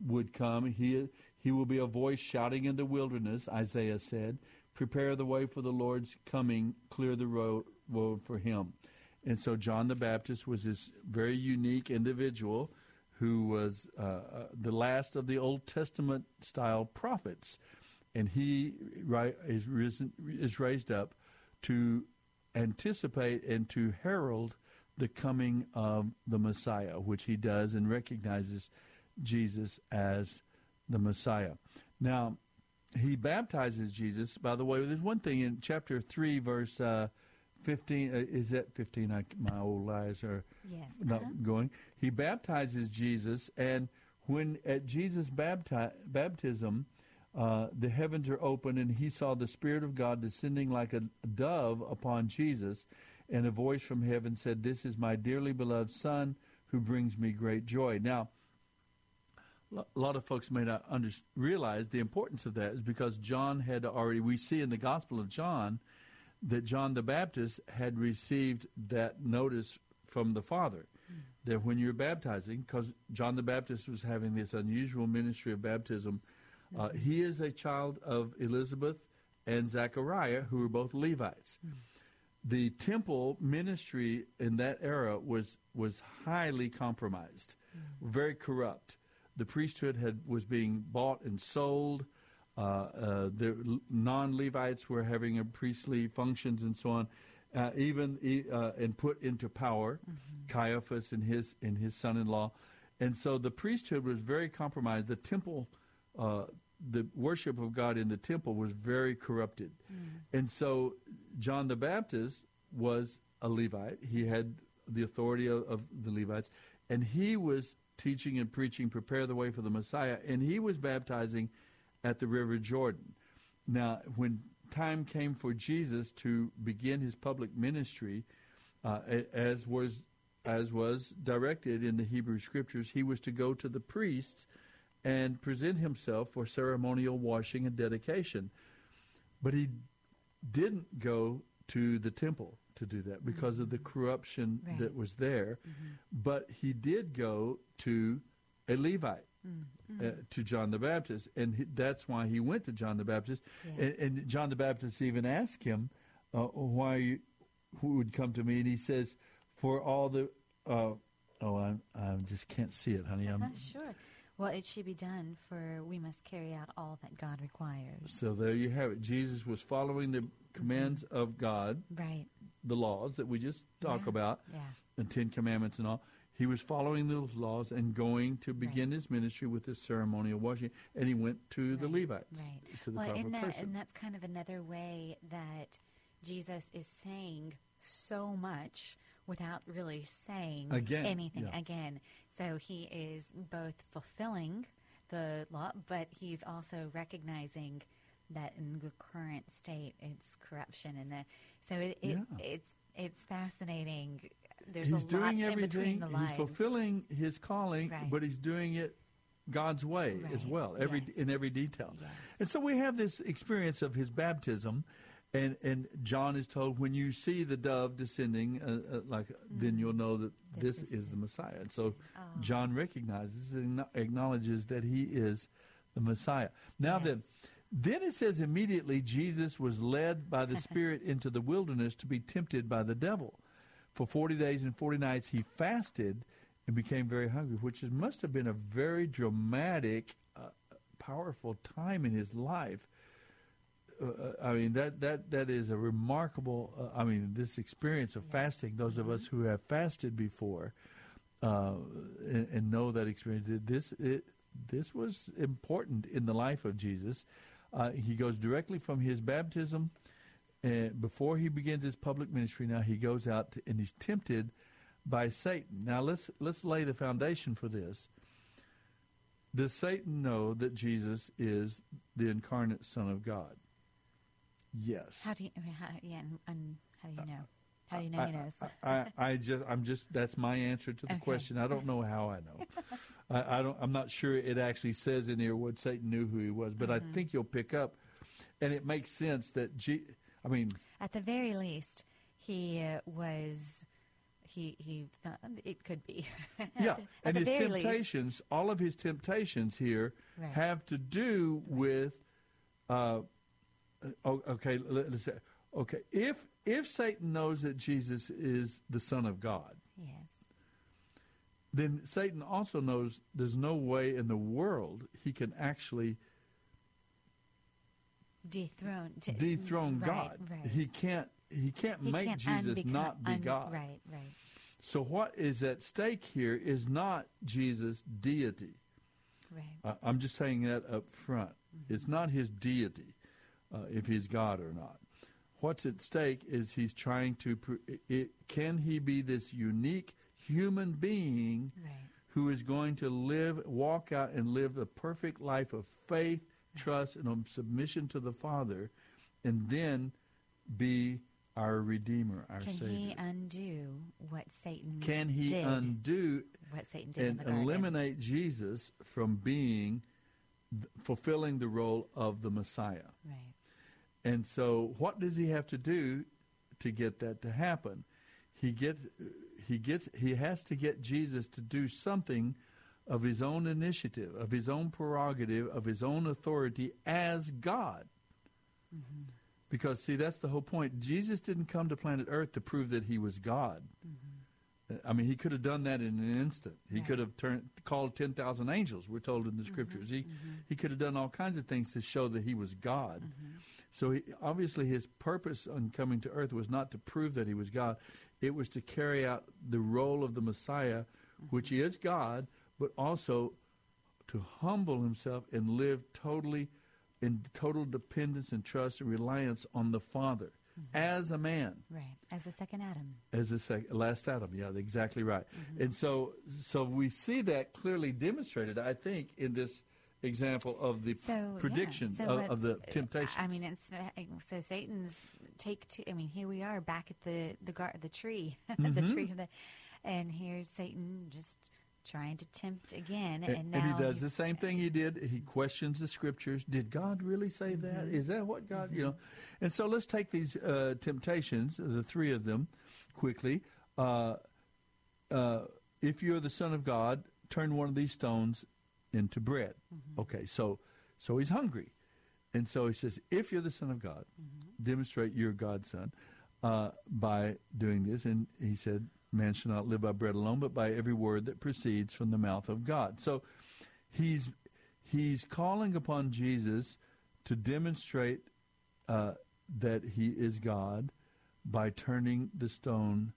B: would come. He he will be a voice shouting in the wilderness. Isaiah said, "Prepare the way for the Lord's coming. Clear the road, road for Him." And so John the Baptist was this very unique individual who was uh, uh, the last of the Old Testament style prophets, and he is risen is raised up to anticipate and to herald the coming of the Messiah, which he does and recognizes Jesus as the Messiah. Now, he baptizes Jesus. By the way, there's one thing in chapter 3, verse uh, 15. Uh, is that 15? I, my old eyes are
C: Yes,
B: not
C: uh-huh.
B: going. He baptizes Jesus, and when at Jesus' bapti- baptism, uh, the heavens are open, and he saw the Spirit of God descending like a dove upon Jesus, and a voice from heaven said, This is my dearly beloved Son who brings me great joy. Now, a lot of folks may not under, realize the importance of that is because John had already, we see in the Gospel of John that John the Baptist had received that notice from the Father that when you're baptizing, because John the Baptist was having this unusual ministry of baptism, uh, he is a child of Elizabeth and Zechariah, who were both Levites. The temple ministry in that era was was highly compromised, very corrupt. The priesthood had was being bought and sold. Uh, uh, the non Levites were having a priestly functions and so on, uh, even and put into power. Caiaphas and his and his son-in-law, and so the priesthood was very compromised. The temple, uh, the worship of God in the temple was very corrupted, and so John the Baptist was a Levite. He had the authority of, of the Levites, and he was teaching and preaching, prepare the way for the Messiah, and he was baptizing at the River Jordan. Now, when time came for Jesus to begin his public ministry, uh, as was as was directed in the Hebrew Scriptures, he was to go to the priests and present himself for ceremonial washing and dedication. But he didn't go to the temple to do that because of the corruption
C: Right.
B: that was there. But he did go to a Levite, uh, to John the Baptist, and he, that's why he went to John the Baptist.
C: Yeah.
B: And, and John the Baptist even asked him, uh, "Why you, who would come to me?" And he says, "For all the." Uh, oh, I I just can't see it, honey. I'm, not
C: sure. Well, it should be done, for we must carry out all that God requires.
B: so there you have it. Jesus was following the commands of God,
C: Right.
B: the laws that we just talked
C: Yeah,
B: about,
C: yeah.
B: the Ten Commandments and all. He was following those laws and going to begin his ministry with this ceremonial washing, and he went to the Levites,
C: Right.
B: to the
C: well, and that,
B: person.
C: and that's kind of another way that Jesus is saying so much without really saying
B: Again,
C: anything
B: yeah.
C: again. So he is both fulfilling the law, but he's also recognizing that in the current state, it's corruption, and the so it, it
B: Yeah.
C: it's it's fascinating. There's
B: he's doing everything. He's fulfilling his calling,
C: Right.
B: but he's doing it God's way as well, every
C: yes.
B: in every detail. And so we have this experience of his baptism, and and John is told when you see the dove descending, uh, uh, like then you'll know that this, is, the Messiah. And so John recognizes and acknowledges that he is the Messiah. Now then. Then it says immediately Jesus was led by the Spirit into the wilderness to be tempted by the devil. For 40 days and 40 nights he fasted and became very hungry, which is, must have been a very dramatic, uh, powerful time in his life. Uh, I mean that that that is a remarkable. Uh, I mean this experience of fasting. Those of us who have fasted before uh, and, and know that experience. This it, this was important in the life of Jesus. Uh, he goes directly from his baptism, and before he begins his public ministry. Now he goes out to, and he's tempted by Satan. Now let's let's lay the foundation for this. Does Satan know that Jesus is the incarnate Son of God? Yes.
C: How do you? How, yeah, and, and how do you know? How do you know
B: I,
C: he knows?
B: I, I, I just, I'm just. That's my answer to the
C: Okay.
B: question. I don't know how I know. I, I don't. I'm not sure it actually says in here what Satan knew who he was, but
C: Mm-hmm.
B: I think you'll pick up, and it makes sense that. G, I mean,
C: At the very least, he uh, was. He he thought it could be.
B: yeah, and his
C: very least.
B: temptations, all of his temptations here,
C: Right.
B: have to do with. Uh, oh, okay, let, us say, okay. If if Satan knows that Jesus is the Son of God,
C: Yes.
B: then Satan also knows there's no way in the world he can actually
C: Dethrone.
B: dethrone
C: right,
B: God.
C: Right.
B: He can't. He can't
C: He
B: make
C: can't
B: Jesus
C: unbecome-
B: not be
C: un-
B: God.
C: Right. Right.
B: So what is at stake here is not Jesus' deity.
C: Right.
B: Uh, I'm just saying that up front. It's not his deity, uh, if he's God or not. What's at stake is he's trying to. It, can he be this unique human being who is going to live, walk out, and live a perfect life of faith, trust, and submission to the Father, and then be our Redeemer, our
C: Can
B: Savior?
C: he undo what Satan
B: Can he
C: did?
B: undo?
C: what Satan did in
B: and eliminate Jesus from being fulfilling the role of the Messiah.
C: Right.
B: And so, what does he have to do to get that to happen? He get he gets he has to get Jesus to do something of his own initiative, of his own prerogative, of his own authority as God. Mm-hmm. Because see, that's the whole point. Jesus didn't come to planet Earth to prove that he was God. Mm-hmm. I mean, he could have done that in an instant. He could have turned, called ten thousand angels. We're told in the mm-hmm. scriptures. He he could have done all kinds of things to show that he was God. So he, obviously, his purpose on coming to Earth was not to prove that he was God. It was to carry out the role of the Messiah, which is God, but also to humble himself and live totally in total dependence and trust and reliance on the Father as a man
C: Right. As the second Adam.
B: as the sec- last Adam. Yeah, exactly right. And so, so we see that clearly demonstrated, I think, in this example of the
C: So yeah,
B: prediction
C: so
B: of,
C: what-
B: of the temptation.
C: I mean, it's so Satan's take two. I mean, here we are back at the the gar- the tree, the
B: Mhm.
C: tree of the, and here's Satan just trying to tempt again, and,
B: and, and he does the same thing he did. He questions the scriptures. Did God really say that? Is that what God, you know? And so let's take these uh, temptations, the three of them, quickly. Uh, uh, if you're the Son of God, turn one of these stones into bread. Okay, so so he's hungry, and so he says, if you're the Son of God, demonstrate you're God's Son uh, by doing this. And he said, man shall not live by bread alone, but by every word that proceeds from the mouth of God. So he's he's calling upon Jesus to demonstrate uh, that he is God by turning the stone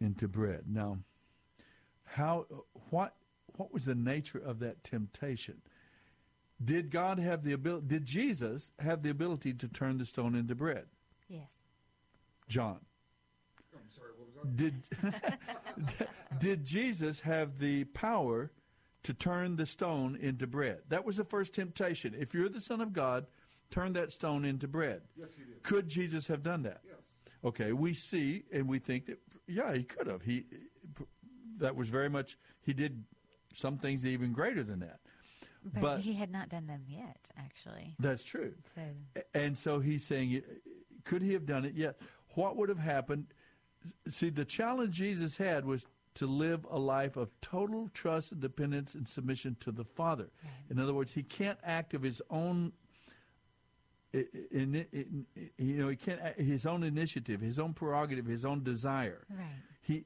B: into bread. Now, how what what was the nature of that temptation? Did God have the ability? Did Jesus have the ability to turn the stone into bread?
C: yes.
B: John.
H: I'm sorry, what was
B: Did did Jesus have the power to turn the stone into bread? That was the first temptation. If you're the Son of God, turn that stone into bread.
H: Yes, he did.
B: Could Jesus have done that?
H: Yes.
B: Okay, we see and we think that yeah, he could have. He that was very much he did some things even greater than that.
C: But,
B: But-
C: he had not done them yet, actually.
B: That's true.
C: So
B: And so he's saying, could he have done it? Yes. What would have happened? See, the challenge Jesus had was to live a life of total trust and dependence and submission to the Father. In other words, he can't act of his own. In, in, in, you know, he can't his own initiative, his own prerogative, his own desire.
C: Right.
B: He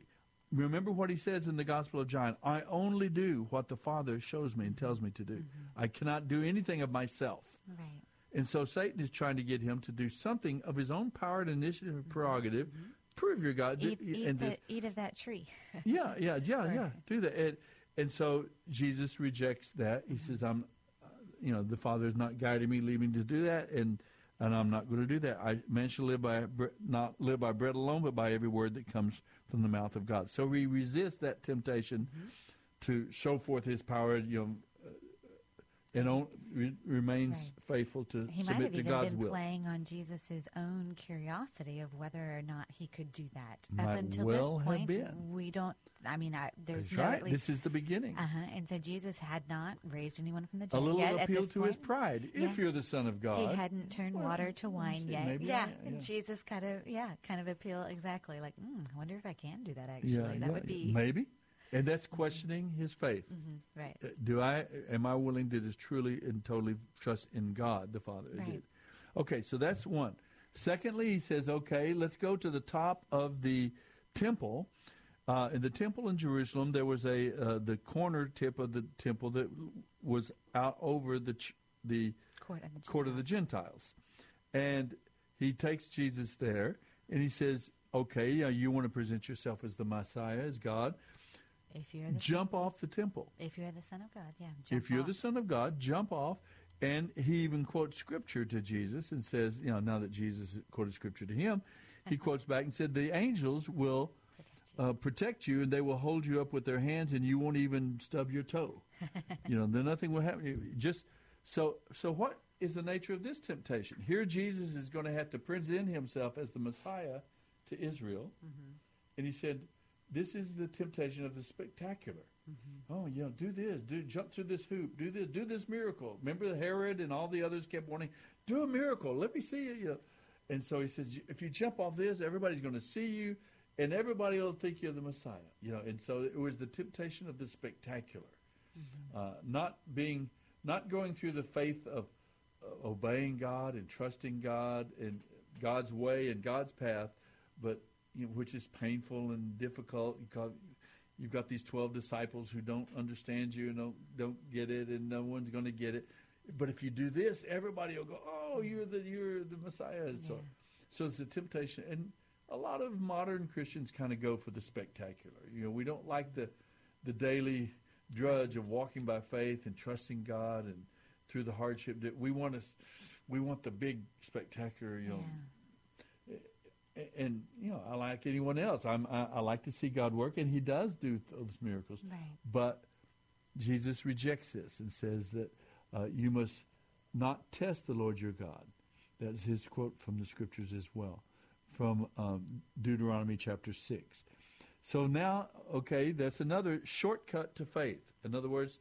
B: remember what he says in the Gospel of John. I only do what the Father shows me and tells me to do. Mm-hmm. I cannot do anything of myself.
C: right.
B: And so Satan is trying to get him to do something of his own power and initiative and mm-hmm. prerogative. Mm-hmm. Prove your God.
C: Eat,
B: and
C: eat,
B: this-
C: the, eat of that tree.
B: yeah, yeah, yeah, yeah. Do that. And, and so Jesus rejects that. He mm-hmm. says, "I'm, you know, the Father is not guiding me, leading me to do that, and and I'm not going to do that. I man shall live by not live by bread alone, but by every word that comes from the mouth of God." So we resist that temptation mm-hmm. to show forth His power. You know. And on, re- remains faithful to
C: He might
B: submit
C: have
B: to
C: even
B: God's
C: been
B: will.
C: playing on Jesus' own curiosity of whether or not he could do that.
B: Might
C: Up until
B: well
C: this
B: have
C: point,
B: been.
C: we don't. I mean, I, there's
B: That's
C: no.
B: right.
C: Least,
B: This is the beginning.
C: Uh huh. And so Jesus had not raised anyone from the
B: A
C: dead
B: little
C: yet. at
B: appeal to his
C: point.
B: pride. If you're the Son of God,
C: He hadn't turned
B: well,
C: water to wine yet.
B: maybe
C: yeah.
B: I-
C: And. Jesus kind of, yeah, kind of appeal exactly like, mm, I wonder if I can do that actually.
B: yeah,
C: that
B: yeah,
C: would be.
B: maybe, and that's questioning his faith.
C: Mhm, right.
B: Uh, Do I am I willing to just truly and totally trust in God the Father?
C: Right.
B: Okay, so that's one. Secondly, he says, okay, let's go to the top of the temple. Uh, in the temple in Jerusalem, there was a uh, the corner tip of the temple that was out over the ch- the
C: Court of the
B: court of the Gentiles, and he takes Jesus there, and he says, "Okay, you want to present yourself as the Messiah, as God?
C: If you're the
B: Jump off the temple.
C: If you're the Son of God, yeah. Jump
B: if you're
C: off.
B: the Son of God, jump off." And he even quotes scripture to Jesus and says, you know, now that Jesus quoted scripture to him, he quotes back and said, the angels will uh, protect you and they will hold you up with their hands and you won't even stub your toe. you know, then nothing will happen. You Just so so what is the nature of this temptation? Here Jesus is going to have to present himself as the Messiah to Israel. And he said, this is the temptation of the spectacular.
C: Mm-hmm.
B: Oh, you know, do this, do jump through this hoop, do this, do this miracle. Remember Herod and all the others kept wanting, do a miracle. Let me see. You. And so he says, if you jump off this, everybody's going to see you, and everybody will think you're the Messiah. You know. And so it was the temptation of the spectacular, uh, not being, not going through the faith of uh, obeying God and trusting God and God's way and God's path, but you know, which is painful and difficult. You've got these twelve disciples who don't understand you and don't don't get it, and no one's going to get it. But if you do this, everybody will go, "Oh, you're the you're the Messiah." And so, so it's a temptation, and a lot of modern Christians kind of go for the spectacular. You know, we don't like the the daily drudge of walking by faith and trusting God and through the hardship. That we want to, we want the big spectacular. You know, A- and you know, I like anyone else. I'm I, I like to see God work, and He does do those miracles.
C: Right.
B: But Jesus rejects this and says that uh, you must not test the Lord your God. That's his quote from the scriptures as well, from um, Deuteronomy chapter six. So now, okay, that's another shortcut to faith. In other words,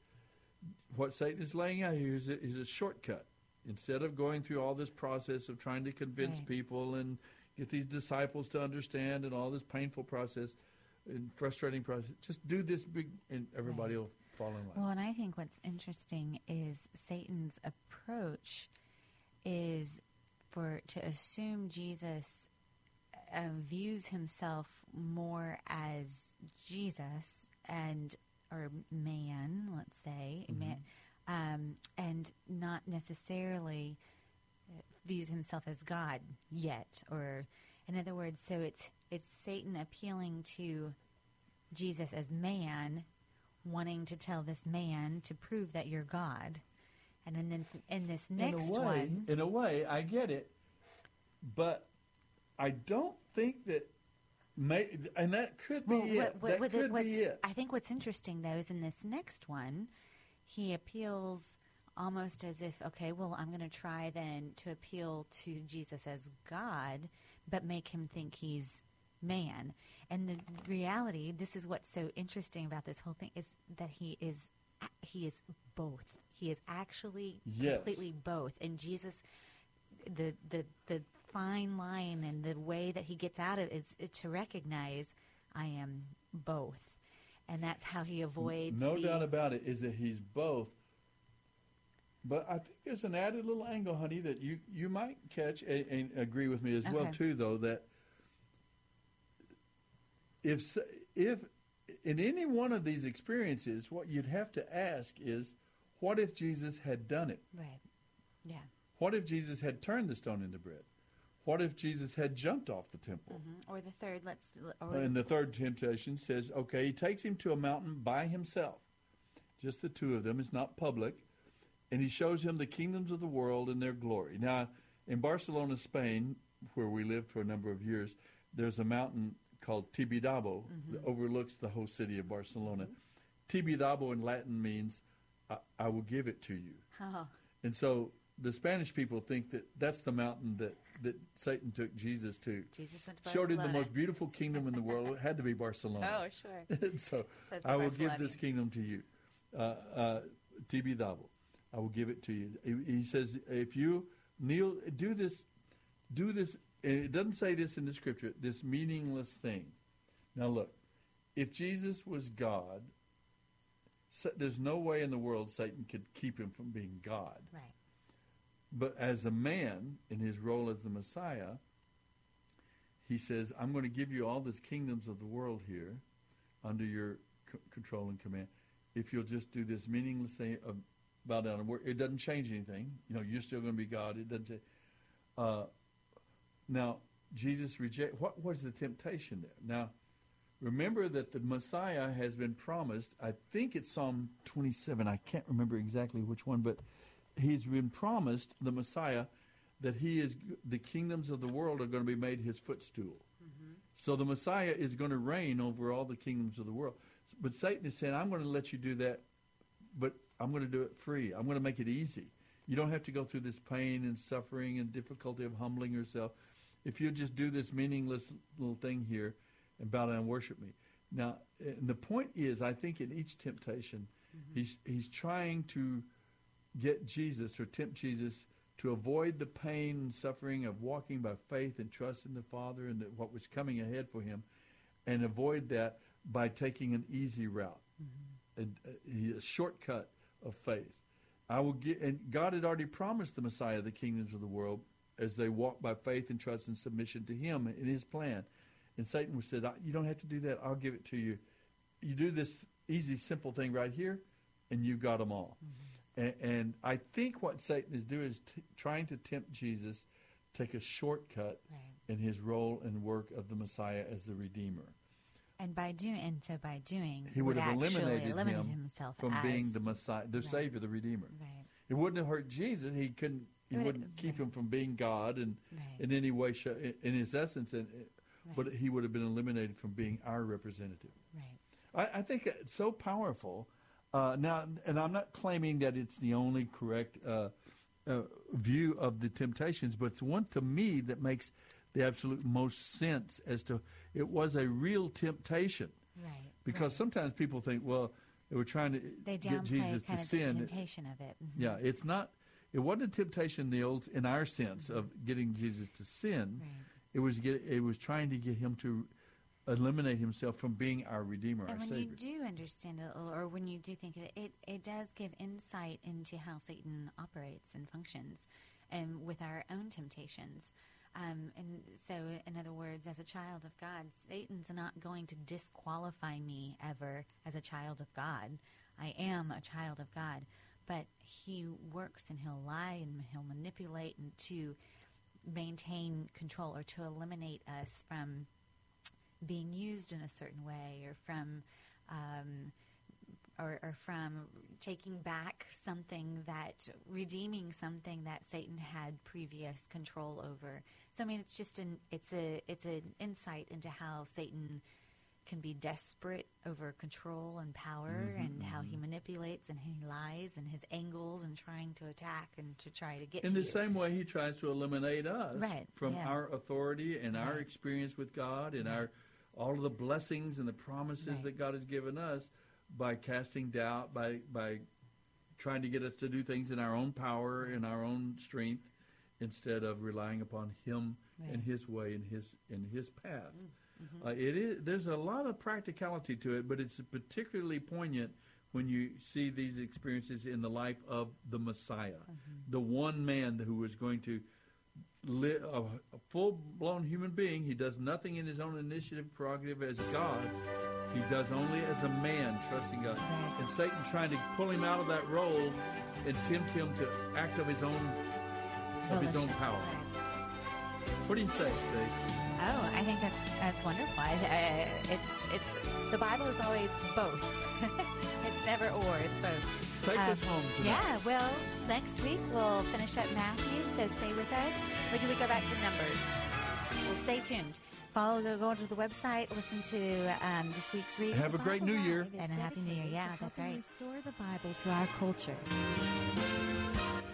B: what Satan is laying out here is a, is a shortcut. Instead of going through all this process of trying to convince
C: Right.
B: people and get these disciples to understand and all this painful process and frustrating process, just do this big, and everybody will fall in line.
C: Well, and I think what's interesting is Satan's approach is for to assume Jesus um, views himself more as Jesus and or man, let's say, man, um, and not necessarily uh, views himself as God yet, or in other words, so it's it's Satan appealing to Jesus as man, wanting to tell this man to prove that you're God, and then in this next
B: in a way,
C: one,
B: in a way, I get it, but I don't think that. May, and that could be
C: Well,
B: it.
C: what- what-
B: that
C: what-
B: could be it.
C: I think what's interesting though is in this next one, he appeals almost as if, okay, well, I'm going to try then to appeal to Jesus as God, but make him think he's man. And the reality, this is what's so interesting about this whole thing, is that he is he is both. He is actually
B: Yes.
C: completely both. And Jesus, the the the fine line and the way that he gets out of it is to recognize I am both, and that's how he avoids.
B: No
C: the,
B: doubt about it is that he's both. But I think there's an added little angle, honey, that you, you might catch and, and agree with me as well too, though that if if in any one of these experiences, what you'd have to ask is, what if Jesus had done it?
C: Right. Yeah.
B: What if Jesus had turned the stone into bread? What if Jesus had jumped off the temple?
C: Mhm. Or the third, let's. Or,
B: And the third temptation says, okay, he takes him to a mountain by himself, just the two of them. It's not public, and he shows him the kingdoms of the world and their glory. Now, in Barcelona, Spain, where we lived for a number of years, there's a mountain called Tibidabo that overlooks the whole city of Barcelona. Tibidabo in Latin means I, I will give it to you.
C: Oh.
B: And so the Spanish people think that that's the mountain that, that Satan took Jesus to.
C: Jesus went to
B: Showed him the most beautiful kingdom in the world. It had to be Barcelona.
C: Oh, sure.
B: so I will give this kingdom to you. Uh, uh, Tibidabo. I will give it to you. He, says, if you kneel, do this, do this, and it doesn't say this in the scripture, this meaningless thing. Now look, if Jesus was God, there's no way in the world Satan could keep him from being God.
C: Right.
B: But as a man in his role as the Messiah, he says, I'm going to give you all these kingdoms of the world here under your c- control and command. If you'll just do this meaningless thing of bow down and work, it doesn't change anything. You know, you're still going to be God. It doesn't change. Uh, now, Jesus reject. What was the temptation there? Now, remember that the Messiah has been promised. I think it's Psalm 27. I can't remember exactly which one, but he's been promised the Messiah that he is the kingdoms of the world are going to be made his footstool. So the Messiah is going to reign over all the kingdoms of the world. But Satan is saying, I'm going to let you do that, but I'm going to do it free. I'm going to make it easy. You don't have to go through this pain and suffering and difficulty of humbling yourself. If you just do this meaningless little thing here and bow down and worship me. Now, and the point is, I think in each temptation, he's he's trying to get Jesus or tempt Jesus to avoid the pain and suffering of walking by faith and trust in the Father and what was coming ahead for him, and avoid that by taking an easy route, and uh, he- a shortcut of faith. I will get, and God had already promised the Messiah the kingdoms of the world as they walk by faith and trust and submission to Him in His plan. And Satan said, "You don't have to do that. I'll give it to you. You do this easy, simple thing right here, and you got them all." Mm-hmm. And, and I think what Satan is doing is t- trying to tempt Jesus take a shortcut in his role and work of the Messiah as the Redeemer.
C: And by doing, and so by doing,
B: He would have eliminated
C: eliminated
B: him
C: himself
B: from
C: as,
B: being the Messiah, the Savior, the Redeemer.
C: Right.
B: It wouldn't have hurt Jesus. He couldn't. He
C: would-
B: wouldn't keep him from being God and
C: Right.
B: in any way, in- in his essence, and but he would have been eliminated from being our representative.
C: Right.
B: I, I think it's so powerful. Uh, now, and I'm not claiming that it's the only correct uh, uh, view of the temptations, but it's one to me that makes the absolute most sense as to it was a real temptation.
C: Right.
B: Because sometimes people think, well, they were trying to
C: They
B: get Jesus to
C: of the
B: sin.
C: temptation of it. Mhm.
B: Yeah, it's not. It wasn't a temptation in the old, in our sense of getting Jesus to sin. Right. It was get. It was trying to get him to eliminate himself from being our Redeemer,
C: And
B: our
C: when
B: Savior.
C: you do understand it, or when you do think of it, it, it does give insight into how Satan operates and functions, and with our own temptations. Um, and so, in other words, as a child of God, Satan's not going to disqualify me ever as a child of God. I am a child of God, but he works and he'll lie and he'll manipulate and to maintain control or to eliminate us from being used in a certain way or from um, or, or from taking back something that redeeming something that Satan had previous control over. So I mean it's just an it's a it's an insight into how Satan can be desperate over control and power
B: Mm-hmm,
C: and how he manipulates and he lies and his angles and trying to attack and to try to get
B: in
C: to
B: the
C: you.
B: same way, he tries to eliminate us
C: Right,
B: from
C: yeah.
B: our authority and our experience with God and our all of the blessings and the promises
C: Right.
B: that God has given us by casting doubt, by by trying to get us to do things in our own power in our own strength instead of relying upon Him and His way and His in His path.
C: Mm-hmm.
B: Uh, it is there's a lot of practicality to it, but it's particularly poignant when you see these experiences in the life of the Messiah,
C: Mm-hmm.
B: the one man who was going to live a, a full-blown human being. He does nothing in his own initiative, prerogative as God. He does only as a man, trusting God. And Satan trying to pull him out of that role and tempt him to act of his own of his own
C: Volition.
B: power. What do you say, Stace?
C: Oh, I think that's that's wonderful. I, I, it's it's the Bible is always both. it's never or. It's both.
B: Take
C: Um,
B: us home tonight.
C: Yeah. Well, next week we'll finish up Matthew. So stay with us. Or do we go back to Numbers? Well, stay tuned. Follow. Go, go to the website. Listen to um, this week's reading.
B: Have a great New Year.
C: and a happy New Year. Yeah, that's right.
I: Restore the Bible to our culture.